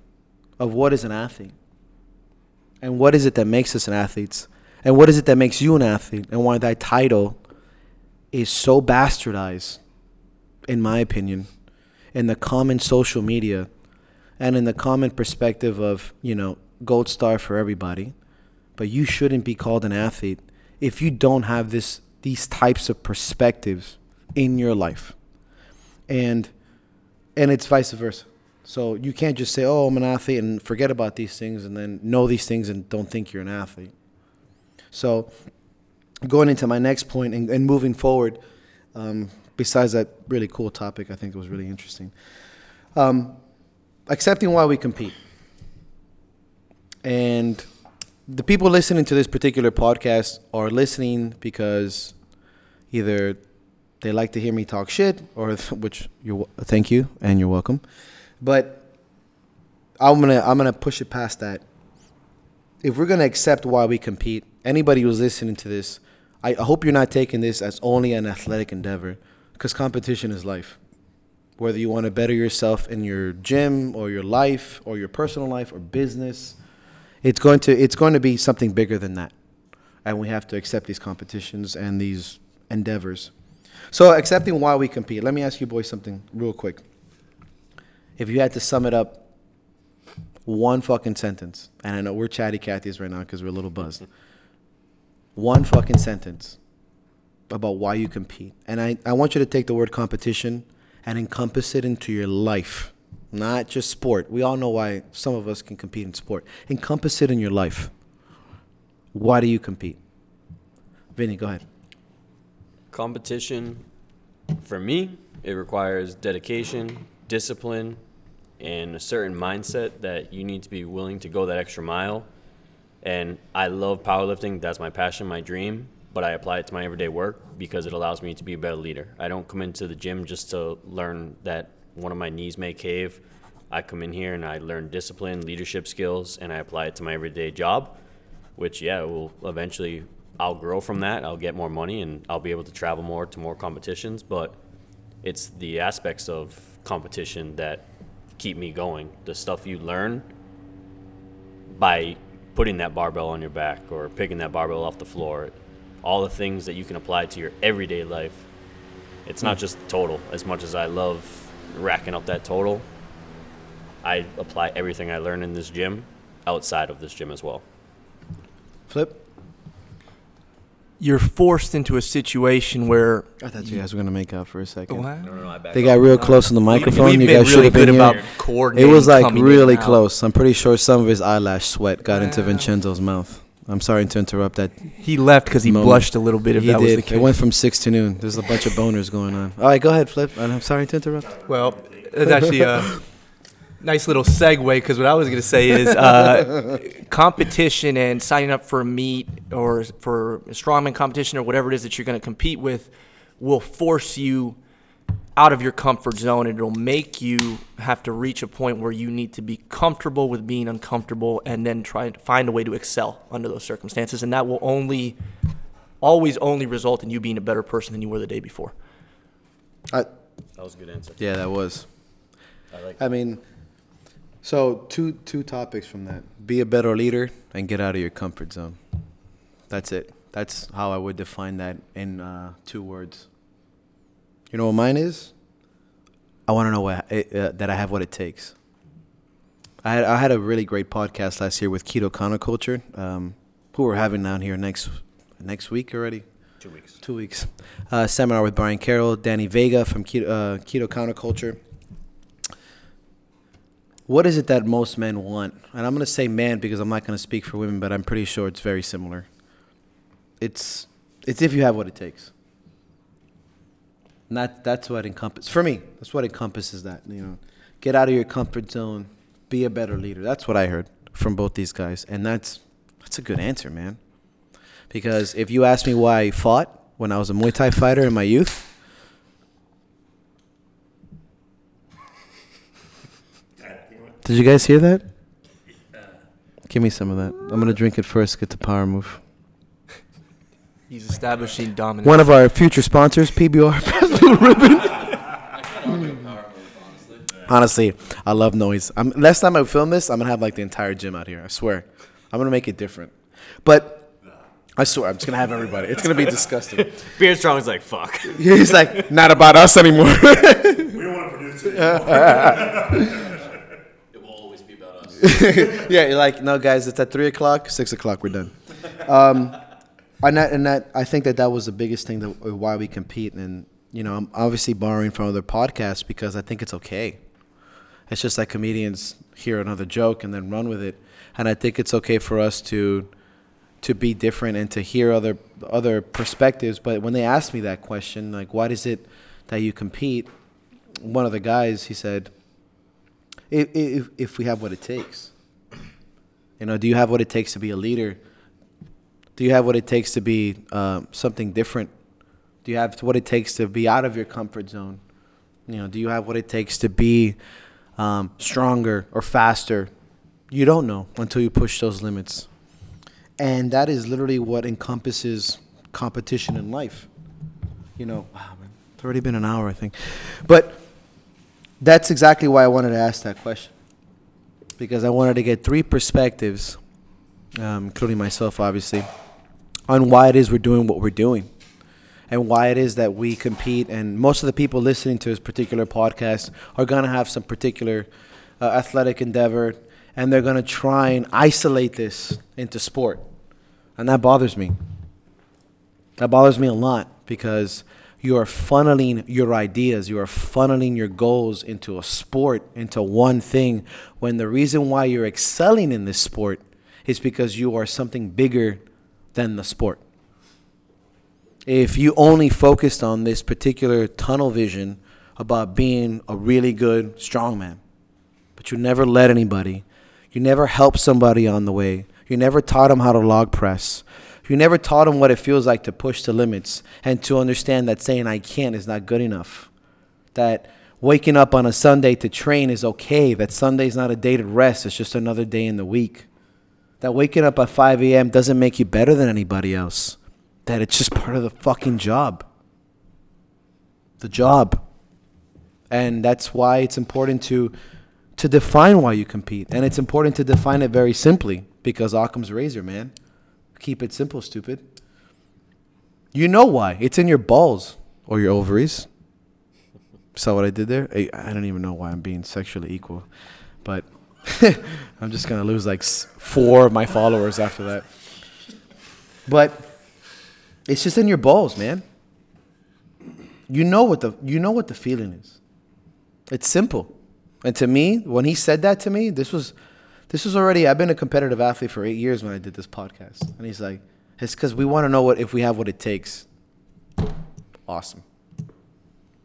of what is an athlete, and what is it that makes us an athletes, and what is it that makes you an athlete, and why that title is so bastardized, in my opinion, in the common social media and in the common perspective of you know gold star for everybody. But you shouldn't be called an athlete if you don't have this these types of perspectives in your life. And and it's vice versa. So you can't just say oh i'm an athlete and forget about these things and then know these things and don't think you're an athlete so going into my next point and, and moving forward um, besides that really cool topic i think it was really interesting um, accepting why we compete. And the people listening to this particular podcast are listening because either they like to hear me talk shit, or [LAUGHS] which you thank you and you're welcome. But I'm gonna I'm gonna push it past that. If we're gonna accept why we compete, anybody who's listening to this, I, I hope you're not taking this as only an athletic endeavor, because competition is life. Whether you want to better yourself in your gym or your life or your personal life or business it's going to it's going to be something bigger than that. And we have to accept these competitions and these endeavors. So accepting why we compete let me ask you boys something real quick. If you had to sum it up one fucking sentence and i know we're chatty cathy's right now because we're a little buzzed [LAUGHS] one fucking sentence about why you compete and I, I want you to take the word competition and encompass it into your life, not just sport. We all know why some of us can compete in sport. Encompass it in your life. Why do you compete? Vinny, go ahead. Competition, for me, it requires dedication, discipline, and a certain mindset that you need to be willing to go that extra mile. And I love powerlifting. That's my passion, my dream. but I apply it to my everyday work because it allows me to be a better leader. I don't come into the gym just to learn that one of my knees may cave. I come in here and I learn discipline, leadership skills, and I apply it to my everyday job, which, yeah, will eventually, I'll grow from that. I'll get more money and I'll be able to travel more to more competitions. But it's the aspects of competition that keep me going. The stuff you learn by putting that barbell on your back or picking that barbell off the floor, all the things that you can apply to your everyday life. It's not hmm. just the total. As much as I love racking up that total, I apply everything I learn in this gym outside of this gym as well. Flip. You're forced into a situation where I thought you guys were gonna make out for a second. No, no, no, I back They got real close on the microphone. We've you been guys should really have been good here. about It coordinating. was like coming in really and out. close. I'm pretty sure some of his eyelash sweat got into Vincenzo's mouth. I'm sorry to interrupt that. He left because he Moment. blushed a little bit. If He that was the did. case. It went from six to noon. There's a bunch of boners going on. All right, go ahead, Flip. And I'm sorry to interrupt. Well, it's actually a nice little segue because what I was going to say is uh, [LAUGHS] competition and signing up for a meet or for a strongman competition or whatever it is that you're going to compete with will force you out of your comfort zone and it'll make you have to reach a point where you need to be comfortable with being uncomfortable and then try to find a way to excel under those circumstances and that will only always only result in you being a better person than you were the day before I, That was a good answer. yeah, that was. I like I mean, so two two topics from that: be a better leader and get out of your comfort zone. That's it. That's how I would define that in uh, two words. You know what mine is? I want to know what, uh, that I have what it takes. I had I had a really great podcast last year with Keto Counterculture, um, who we're having down here next next week already. two weeks. Two weeks. Uh, seminar with Brian Carroll, Danny Vega from Keto, uh, Keto Counterculture. What is it that most men want? And I'm going to say man because I'm not going to speak for women, but I'm pretty sure it's very similar. It's it's if you have what it takes. And that that's what encompasses for me. That's what encompasses that. You know, get out of your comfort zone, be a better leader. That's what I heard from both these guys, and that's that's a good answer, man. Because if you ask me why I fought when I was a Muay Thai fighter in my youth, did you guys hear that? Give me some of that. I'm gonna drink it first. Get the power move. he's establishing dominance One of our future sponsors, PBR. [LAUGHS] Honestly, I love noise. I'm, last time I film this, I'm gonna have like the entire gym out here. I swear, I'm gonna make it different. But I swear, I'm just gonna have everybody. It's gonna be disgusting. [LAUGHS] Beard is like, fuck. [LAUGHS] He's like, not about us anymore. We don't want to produce it. It will always be about us. [LAUGHS] yeah, you're like, no, guys, it's at three o'clock, six o'clock, we're done. Um, and that, and that, I think that that was the biggest thing that uh, why we compete. And you know, I'm obviously borrowing from other podcasts because I think it's okay. It's just like comedians hear another joke and then run with it, and I think it's okay for us to to be different and to hear other other perspectives. But when they asked me that question, like, why is it that you compete? One of the guys, he said, if, if, we have what it takes. You know, do you have what it takes to be a leader? Do you have what it takes to be um, something different? Do you have what it takes to be out of your comfort zone? You know, do you have what it takes to be um, stronger or faster? You don't know until you push those limits. And that is literally what encompasses competition in life. You know, wow, man, it's already been an hour, I think. But that's exactly why I wanted to ask that question. Because I wanted to get three perspectives, um, including myself, obviously, on why it is we're doing what we're doing and why it is that we compete. And most of the people listening to this particular podcast are going to have some particular uh, athletic endeavor and they're going to try and isolate this into sport. And that bothers me. That bothers me a lot because you are funneling your ideas, you are funneling your goals into a sport, into one thing, when the reason why you're excelling in this sport is because you are something bigger than the sport. If you only focused on this particular tunnel vision about being a really good strongman, but you never led anybody, you never helped somebody on the way, you never taught them how to log press, You never taught them what it feels like to push the limits and to understand that saying I can't is not good enough. That waking up on a Sunday to train is okay. That Sunday's not a day to rest, it's just another day in the week. That waking up at 5 a.m. doesn't make you better than anybody else. That it's just part of the fucking job. The job. And that's why it's important to to define why you compete. And it's important to define it very simply because Occam's razor, man. Keep it simple, stupid. You know why. It's in your balls or your ovaries. Saw what I did there? I, I don't even know why I'm being sexually equal. But [LAUGHS] I'm just to lose like four of my followers after that. But it's just in your balls, man. You know what the you know what the feeling is. It's simple. And to me, when he said that to me, this was this was already I've been a competitive athlete for 8 years when I did this podcast. And he's like, "It's cuz we want to know what if we have what it takes." Awesome.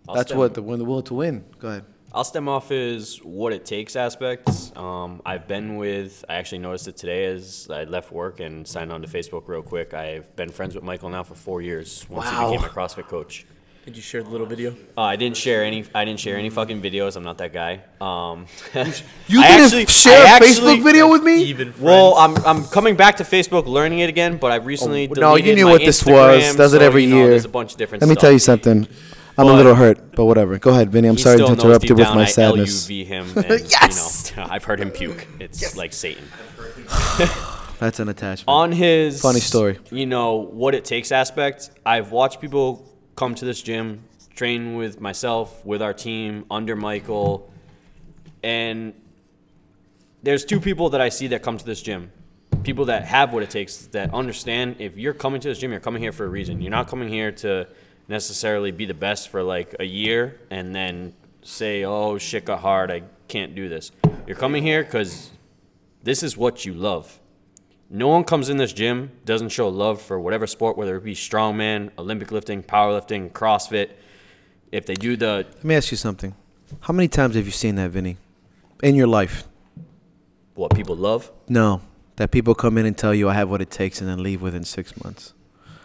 I'll That's stem- what the win the will to win. Go ahead. I'll stem off is what it takes aspects. Um, I've been with, I actually noticed it today as I left work and signed on to Facebook real quick. I've been friends with Michael now for four years once Wow. he became a CrossFit coach. Did you share the little video? Uh, I didn't share any. I didn't share any fucking videos. I'm not that guy. Um, You [LAUGHS] I didn't actually- share I a actually- Facebook video with me? Even Well, I'm, I'm coming back to Facebook, learning it again, but I recently Oh, no, you deleted knew my what this Instagram, was. Does it so, every you know, year. There's a bunch of different. Let me tell you something. I'm a But- little hurt, but whatever. Go ahead, Vinny. I'm He sorry to still knows interrupt deep you with down my I sadness. LUV him. [LAUGHS] And, Yes! You know, [LAUGHS] I've heard him puke. It's like Satan. That's an attachment. On his Funny story. You know what it takes aspect. I've watched people come to this gym, train with myself, with our team, under Michael, and there's two people that I see that come to this gym. People that have what it takes, that understand if you're coming to this gym, you're coming here for a reason. You're not coming here to necessarily be the best for like a year and then say, oh, shit got hard. I can't do this. You're coming here because this is what you love. No one comes in this gym doesn't show love for whatever sport, whether it be strongman, Olympic lifting, powerlifting, CrossFit. If they do the Let me ask you something. How many times have you seen that, Vinny? In your life? what people love, No. That people come in and tell you I have what it takes and then leave within six months.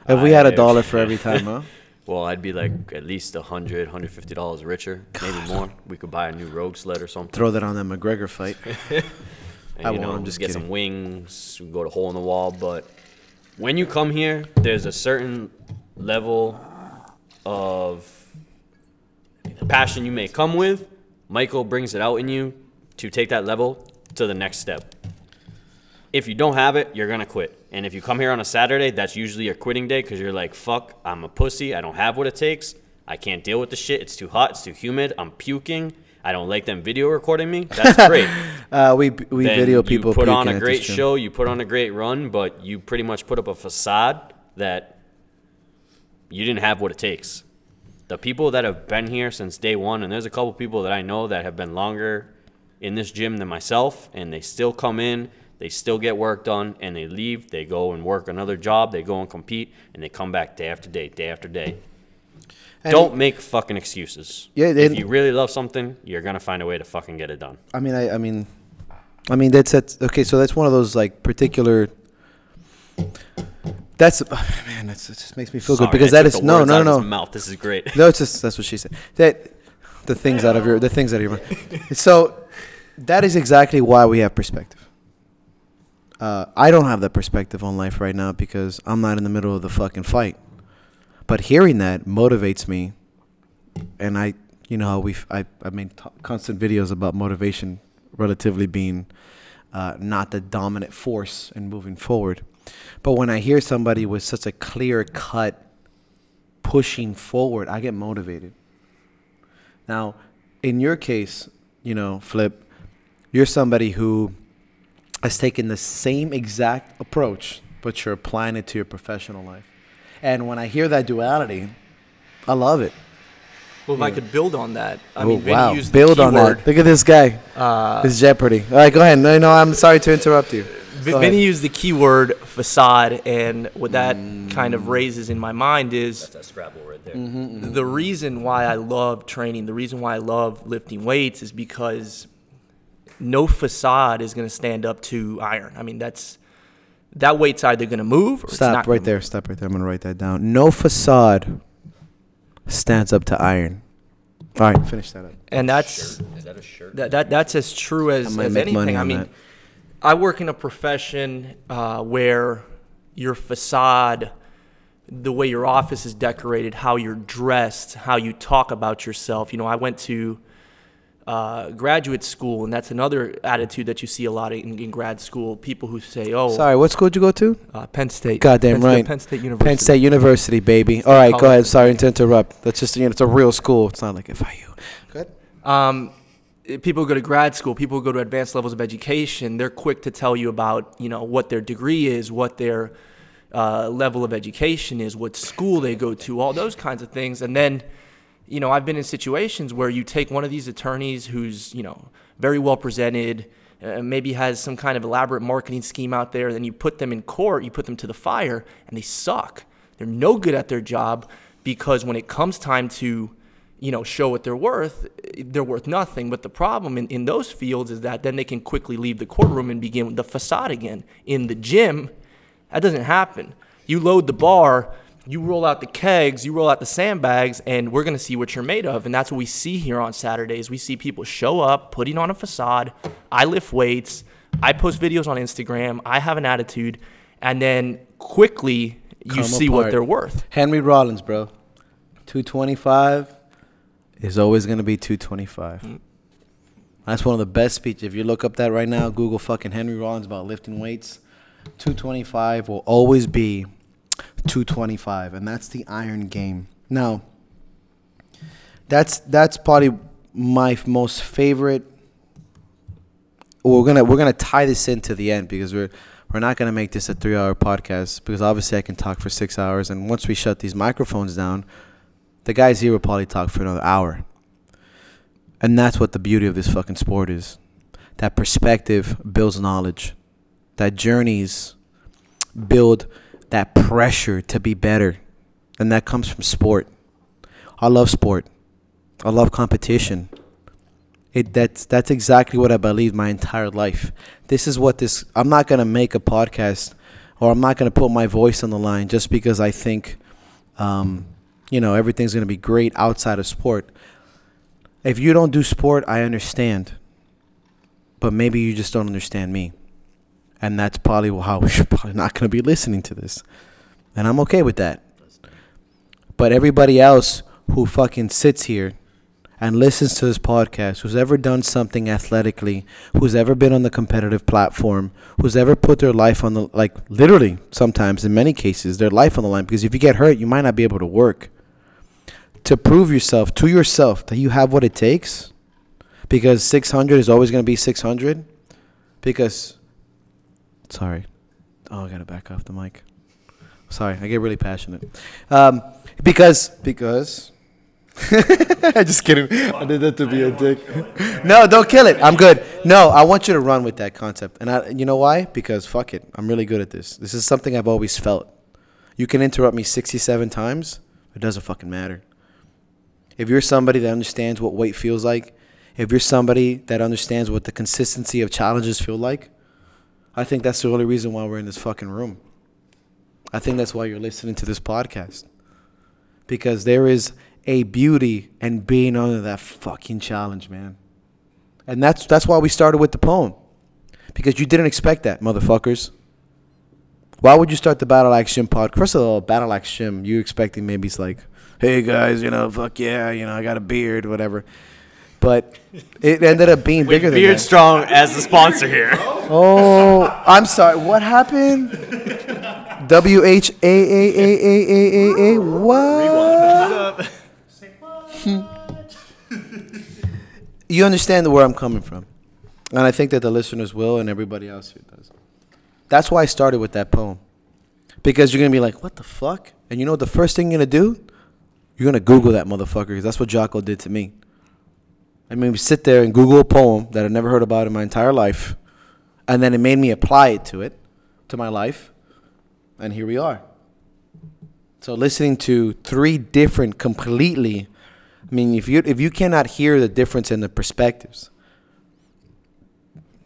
If we had a dollar for every time, huh? [LAUGHS] well, I'd be like at least a hundred, hundred fifty dollars richer, maybe more. We could buy a new Rogue sled or something. Throw that on that McGregor fight. [LAUGHS] and, I you won't, know, I'm just get kidding. some wings, go to hole in the wall. But when you come here, there's a certain level of passion you may come with. Michael brings it out in you to take that level to the next step. If you don't have it, you're gonna quit. And if you come here on a Saturday, that's usually your quitting day because you're like, "Fuck, I'm a pussy. I don't have what it takes. I can't deal with the shit. It's too hot. It's too humid. I'm puking. I don't like them video recording me. That's [LAUGHS] great." [LAUGHS] Uh, we we then video people. You put on a great show, you put on a great run, but you pretty much put up a facade that you didn't have what it takes. The people that have been here since day one, and there's a couple people that I know that have been longer in this gym than myself, and they still come in, they still get work done, and they leave. They go and work another job, they go and compete, and they come back day after day, day after day. And- Don't make fucking excuses. Yeah, if you really love something, you're gonna find a way to fucking get it done. I mean, I, I mean, I mean that's that's okay. So that's one of those like particular. That's [SIGHS] man. That's, it just makes me feel Sorry, good because I that took is the no words no of no his no. Mouth. This is great. No, it's just that's what she said. That the things out of your the things out of your mind. So that is exactly why we have perspective. Uh, I don't have that perspective on life right now because I'm not in the middle of the fucking fight. But hearing that motivates me, and I, you know, we I I made t- constant videos about motivation, relatively being uh, not the dominant force in moving forward. But when I hear somebody with such a clear cut pushing forward, I get motivated. Now, in your case, you know, Flip, you're somebody who has taken the same exact approach, but you're applying it to your professional life. And when I hear that duality, I love it. Well, if I could build on that, I oh, mean, Vinny wow. used Build the on keyword, that. Look at this guy. Uh, This is Jeopardy. All right, go ahead. No, no, I'm sorry to interrupt you. V- Go ahead. Vinny used the keyword facade, and what that kind Mm. of raises in my mind is That's Scrabble right there. Mm-hmm. the reason why I love training, the reason why I love lifting weights is because no facade is going to stand up to iron. I mean, that's that weight's either going to move or it's Stop not right gonna there. Stop right there. I'm gonna write that down. No facade stands up to iron. All right, finish that up. And that's Is that a shirt? that, that that's as true as, I might as make money anything. I mean, that. I work in a profession uh, where your facade, the way your office is decorated, how you're dressed, how you talk about yourself. You know, I went to uh, graduate school, and that's another attitude that you see a lot in, in grad school. People who say, "Oh, Sorry, what school did you go to? uh, Penn State." Goddamn Penn State- right. Penn State University. Penn State University, baby. All right, go ahead. Sorry to interrupt. That's just you know, it's a real school. It's not like FIU. Good. um, people go to grad school, people go to advanced levels of education, they're quick to tell you about, you know, what their degree is, what their uh, level of education is, what school they go to, all those kinds of things. And then, you know, I've been in situations where you take one of these attorneys who's, you know, very well presented, uh, maybe has some kind of elaborate marketing scheme out there, then you put them in court, you put them to the fire, and they suck. They're no good at their job because when it comes time to you know, show what they're worth, they're worth nothing. But the problem in, in those fields is that then they can quickly leave the courtroom and begin the facade again. In the gym, that doesn't happen. You load the bar, you roll out the kegs, you roll out the sandbags, and we're going to see what you're made of. And that's what we see here on Saturdays. We see people show up, putting on a facade. I lift weights, I post videos on Instagram, I have an attitude, and then quickly you Come see what they're worth. Henry Rollins, bro. 225 is always going to be 225. Mm. That's one of the best speeches. If you look up that right now, Google fucking Henry Rollins about lifting weights. 225 will always be 225, and that's the iron game. Now, that's that's probably my most favorite. We're gonna we're gonna tie this into the end because we're we're not gonna make this a three hour podcast because obviously I can talk for six hours, and once we shut these microphones down, the guys here will probably talk for another hour. And that's what the beauty of this fucking sport is. That perspective builds knowledge. That journeys build that pressure to be better. And that comes from sport. I love sport. I love competition. It that's that's exactly what I believed my entire life. This is what this I'm not gonna make a podcast or I'm not gonna put my voice on the line just because I think um, you know, everything's gonna be great outside of sport. If you don't do sport, I understand. But maybe you just don't understand me. And that's probably how you're [LAUGHS] probably not going to be listening to this. And I'm okay with that. But everybody else who fucking sits here and listens to this podcast, who's ever done something athletically, who's ever been on the competitive platform, who's ever put their life on the, like literally sometimes in many cases, their life on the line, because if you get hurt, you might not be able to work to prove yourself to yourself that you have what it takes because 600 is always going to be 600 because sorry. Oh i gotta back off the mic. Sorry i get really passionate. Um, because because i [LAUGHS] just kidding. I did that to be a dick. No don't kill it. I'm good. No i want you to run with that concept. And I, you know why? Because fuck it i'm really good at this. This is something i've always felt. You can interrupt me 67 times it doesn't fucking matter. If you're somebody that understands what weight feels like, if you're somebody that understands what the consistency of challenges feel like, I think that's the only reason why we're in this fucking room. I think that's why you're listening to this podcast. Because there is a beauty in being under that fucking challenge, man. And that's that's why we started with the poem. Because you didn't expect that, motherfuckers. Why would you start the Battle Axe Gym podcast? First of all, Battle Axe Gym, you expecting maybe it's like, hey guys, you know, fuck yeah, you know, I got a beard, whatever. But it ended up being bigger than that. Beard that. Strong as the sponsor here. [LAUGHS] Oh, I'm sorry. What happened? W H A A A A A A A. What? you understand where I'm coming from, and I think that the listeners will, and everybody else here does. That's why I started with that poem, because you're gonna be like, "What the fuck?" And you know what the first thing you're gonna do? You're gonna Google that motherfucker, because that's what Jocko did to me. I mean, we sit there and Google a poem that I never heard about in my entire life, and then it made me apply it to it, to my life, and here we are. So listening to three different, completely. I mean, if you if you cannot hear the difference in the perspectives,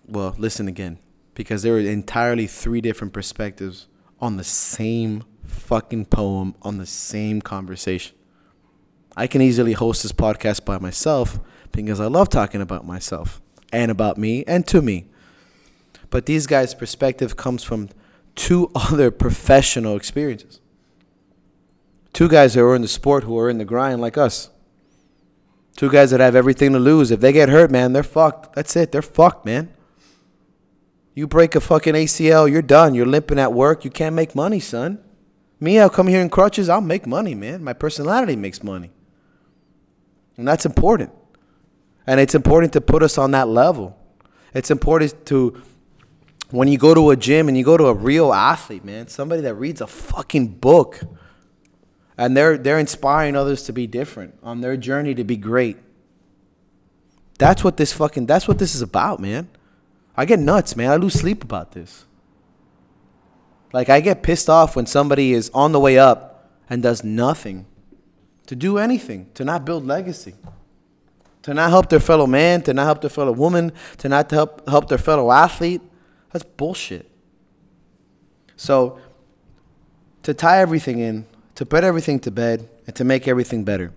well, listen again. because there were entirely three different perspectives on the same fucking poem on the same conversation. I can easily host this podcast by myself because I love talking about myself and about me and to me. But these guys' perspective comes from two [LAUGHS] other professional experiences. Two guys who are in the sport who are in the grind like us. Two guys that have everything to lose. If they get hurt, man, they're fucked. That's it. They're fucked, man. You break a fucking ACL, you're done. You're limping at work. You can't make money, son. Me, I'll come here in crutches. I'll make money, man. My personality makes money. And that's important. And it's important to put us on that level. It's important to, when you go to a gym and you go to a real athlete, man, somebody that reads a fucking book and they're, they're inspiring others to be different on their journey to be great. That's what this fucking, that's what this is about, man. I get nuts, man. I lose sleep about this. Like, I get pissed off when somebody is on the way up and does nothing to do anything, to not build legacy, to not help their fellow man, to not help their fellow woman, to not help, help their fellow athlete. That's bullshit. So, to tie everything in, to put everything to bed, and to make everything better.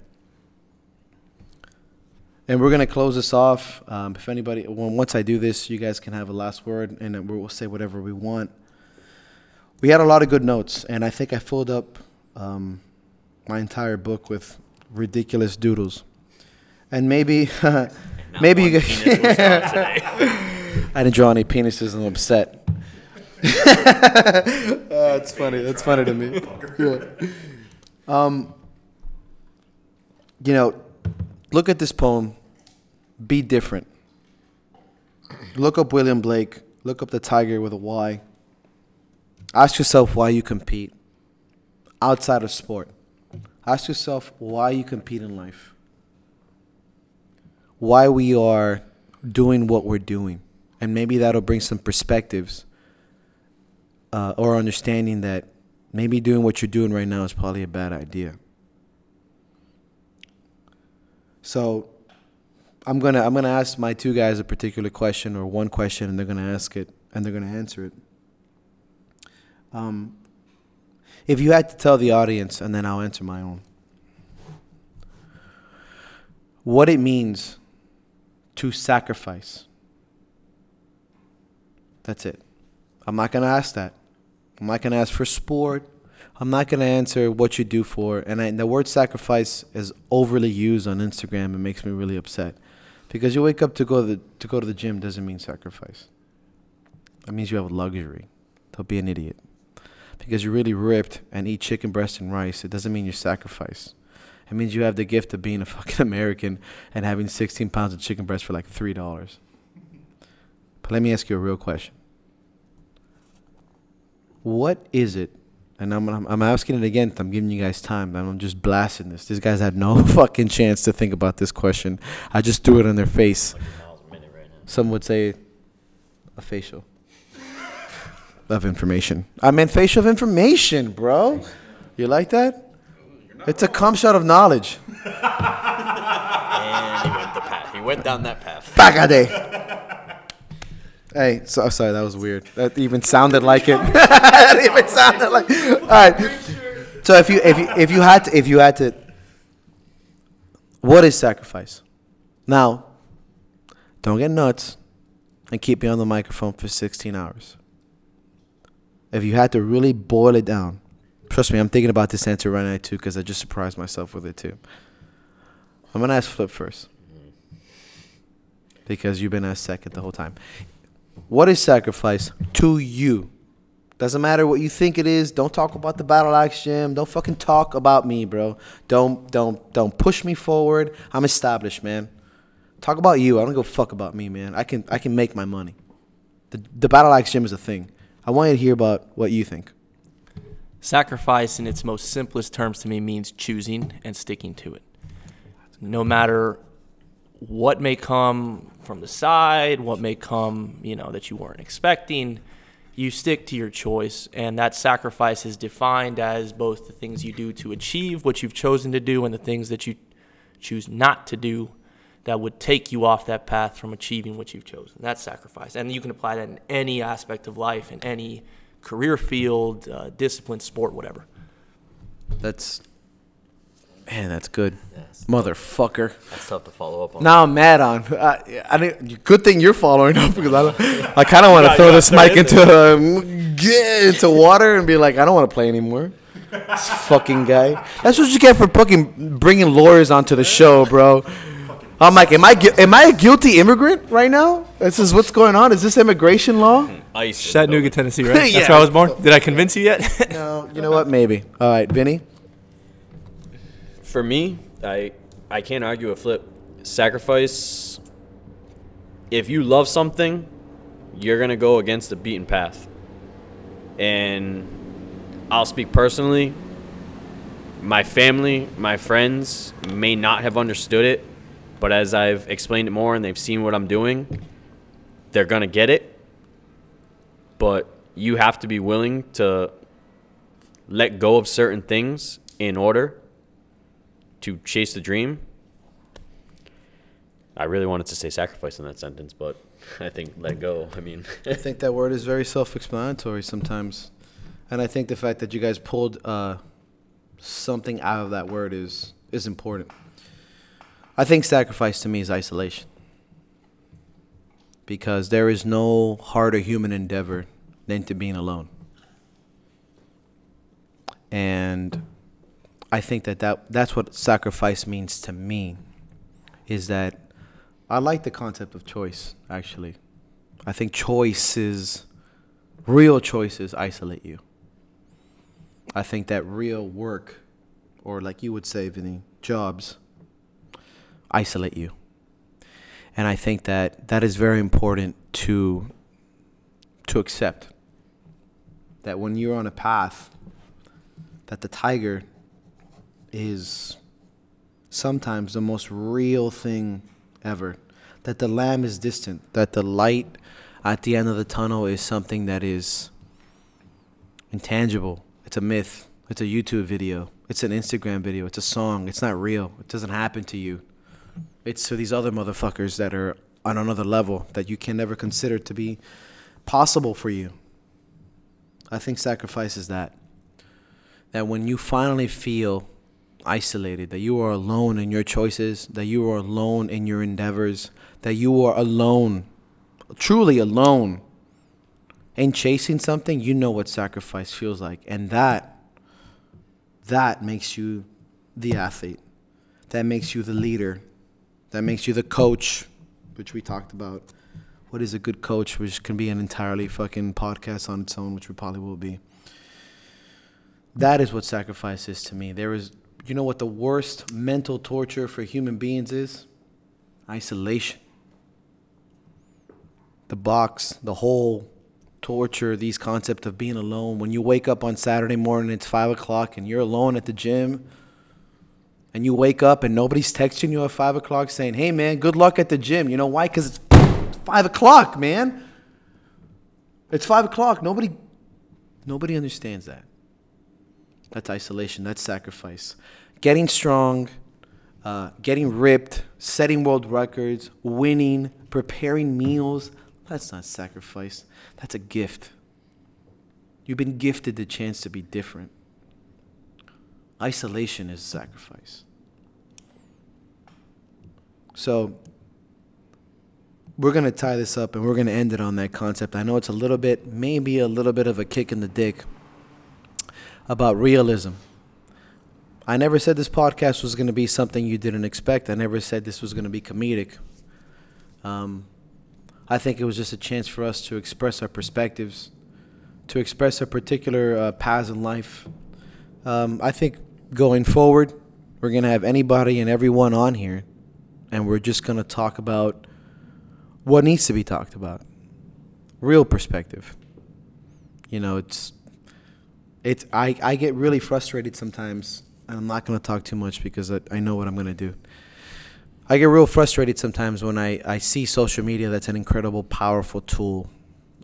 And we're to close this off. Um, if anybody, well, once I do this, you guys can have a last word, and we'll say whatever we want. We had a lot of good notes, and I think I filled up um, my entire book with ridiculous doodles. And maybe, [LAUGHS] maybe you guys. penis was [LAUGHS] drawn today. [LAUGHS] I didn't draw any penises, and I'm upset. That's funny. That's funny to me. Yeah. Um, you know, look at this poem. Be different. Look up William Blake. Look up the tiger with a Y. Ask yourself why you compete outside of sport. Ask yourself why you compete in life. Why we are doing what we're doing. And maybe that'll bring some perspectives uh, or understanding that maybe doing what you're doing right now is probably a bad idea. So I'm gonna I'm gonna ask my two guys a particular question or one question, and they're gonna ask it and they're gonna answer it. Um, if you had to tell the audience, and then I'll answer my own, what it means to sacrifice. That's it. I'm not going to ask that. I'm not going to ask for sport. I'm not going to answer what you do for. And I, the word sacrifice is overly used on Instagram. It makes me really upset. Because you wake up to go to the, to go to the gym doesn't mean sacrifice. That means you have luxury. Don't be an idiot. Because you're really ripped and eat chicken breast and rice, it doesn't mean you sacrifice. It means you have the gift of being a [LAUGHS] fucking American and having 16 pounds of chicken breast for like $3. But let me ask you a real question. What is it? And I'm, I'm, I'm asking it again. I'm giving you guys time. I'm just blasting this. These guys had no [LAUGHS] fucking chance to think about this question. I just threw it on their face. miles a minute right. Some would say a facial [LAUGHS] of information. I meant facial of information, bro. You like that? It's a cum shot of knowledge. [LAUGHS] And he went the path. He went down that path. Bagade. Hey, so sorry, that was weird. That even sounded like it. [LAUGHS] [LAUGHS] that even sounded like. All right. So if you if you if you had to if you had to, what is sacrifice? Now, don't get nuts, and keep me on the microphone for 16 hours. If you had to really boil it down, trust me, I'm thinking about this answer right now too because I just surprised myself with it too. I'm gonna ask Flip first because you've been asked second the whole time. What is sacrifice to you? Doesn't matter what you think it is. Don't talk about the battle axe gym. Don't fucking talk about me, bro. Don't don't don't push me forward. I'm established, man. Talk about you. I don't a fuck about me, man. I can I can make my money. The the battle axe gym is a thing. I want you to hear about what you think. Sacrifice, in its most simplest terms to me, means choosing and sticking to it. No matter what may come from the side, what may come, you know, that you weren't expecting, you stick to your choice. And that sacrifice is defined as both the things you do to achieve what you've chosen to do and the things that you choose not to do that would take you off that path from achieving what you've chosen. That's sacrifice. And you can apply that in any aspect of life, in any career field, uh, discipline, sport, whatever. That's man, that's good, motherfucker. That's tough to follow up on. Now I'm mad on. I, I didn't, good thing you're following up because I, I kind of want to throw this mic into um, get into water and be like, I don't want to play anymore. This fucking guy. That's what you get for fucking bringing lawyers onto the show, bro. I'm like, am I gui- am I a guilty immigrant right now? This is what's going on. Is this immigration law? Hmm. Ice. Chattanooga, Tennessee, [LAUGHS] right? That's Yeah. where I was born. Did I convince you yet? [LAUGHS] No, you know what? Maybe. All right, Vinny. For me, I I can't argue a flip. Sacrifice. If you love something, you're gonna go against the beaten path. And I'll speak personally. My family, my friends may not have understood it, but as I've explained it more and they've seen what I'm doing, they're gonna get it. But you have to be willing to let go of certain things in order to chase the dream. I really wanted to say sacrifice in that sentence, but I think let go. I mean, I think that word is very self-explanatory sometimes, and I think the fact that you guys pulled uh, something out of that word is is important. I think sacrifice to me is isolation, because there is no harder human endeavor than to being alone, and I think that, that that's what sacrifice means to me, is that I like the concept of choice actually. I think choices, real choices, isolate you. I think that real work, or like you would say, Vinny, jobs, isolate you. And I think that that is very important to to accept. That when you're on a path, that the tiger is sometimes the most real thing ever. That the lamb is distant, that the light at the end of the tunnel is something that is intangible. It's a myth. It's a YouTube video. It's an Instagram video. It's a song. It's not real. It doesn't happen to you. It's to these other motherfuckers that are on another level that you can never consider to be possible for you. I think sacrifice is that. That when you finally feel isolated, that you are alone in your choices, that you are alone in your endeavors, that you are alone, truly alone in chasing something, you know what sacrifice feels like. And that, that makes you the athlete. That makes you the leader. That makes you the coach, which we talked about. What is a good coach, which can be an entirely fucking podcast on its own, which we probably will be. That is what sacrifice is to me. There is, you know what the worst mental torture for human beings is? Isolation. The box, the whole torture, these concept of being alone. When you wake up on Saturday morning, it's five o'clock, and you're alone at the gym, and you wake up and nobody's texting you at five o'clock saying, "Hey man, good luck at the gym." You know why? Because it's five o'clock, man. It's five o'clock. Nobody, nobody understands that. That's isolation. That's sacrifice. Getting strong, uh, getting ripped, setting world records, winning, preparing meals. That's not sacrifice. That's a gift. You've been gifted the chance to be different. Isolation is sacrifice. So, we're going to tie this up and we're going to end it on that concept. I know it's a little bit, maybe a little bit of a kick in the dick about realism. I never said this podcast was going to be something you didn't expect. I never said this was going to be comedic. Um, I think it was just a chance for us to express our perspectives, to express our particular uh, paths in life. Um, I think going forward, we're going to have anybody and everyone on here, and we're just going to talk about what needs to be talked about. Real perspective. You know, it's it's I, I get really frustrated sometimes and i'm not going to talk too much because I, I know what i'm going to do i get real frustrated sometimes when I, I see social media that's an incredible powerful tool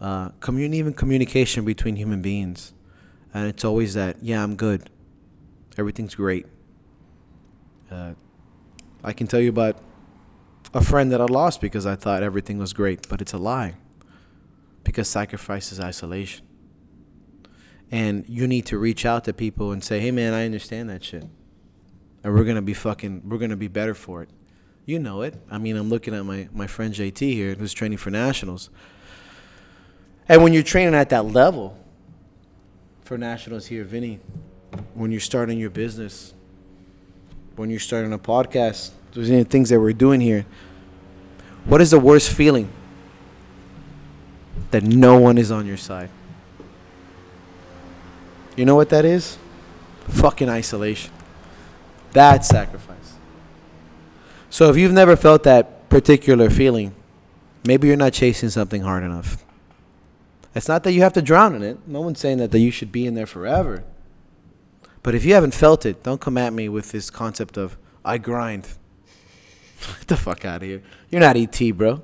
uh, commun- even communication between human beings and it's always that yeah i'm good everything's great uh, i can tell you about a friend that I lost because I thought everything was great, but it's a lie. Because sacrifice is isolation. And you need to reach out to people and say, hey, man, I understand that shit. And we're going to be fucking, we're to be better for it. You know it. I mean, I'm looking at my, my friend JT here who's training for nationals. And when you're training at that level for nationals here, Vinny, when you're starting your business, when you're starting a podcast, the things that we're doing here. What is the worst feeling? That no one is on your side. You know what that is? Fucking isolation. That's sacrifice. So if you've never felt that particular feeling, maybe you're not chasing something hard enough. It's not that you have to drown in it. No one's saying that, that you should be in there forever. But if you haven't felt it, don't come at me with this concept of I grind. Get the fuck out of here. You're not ET, bro.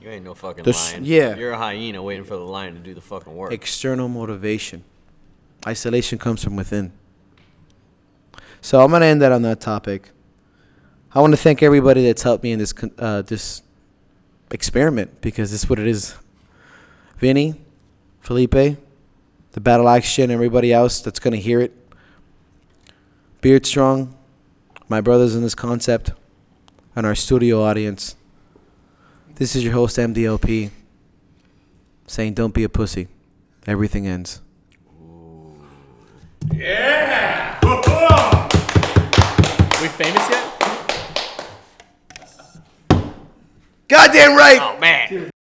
You ain't no fucking The s- lion. yeah. You're a hyena waiting for the lion to do the fucking work. External motivation. Isolation comes from within. So I'm gonna end that on that topic. I want to thank everybody that's helped me in this con- uh, this experiment because this is what it is. Vinny, Felipe, the Battle Action, everybody else that's gonna hear it. Beard Strong, my brothers in this concept, and our studio audience. This is your host MDLP saying don't be a pussy. Everything ends. Yeah! We famous yet? Goddamn right. oh man.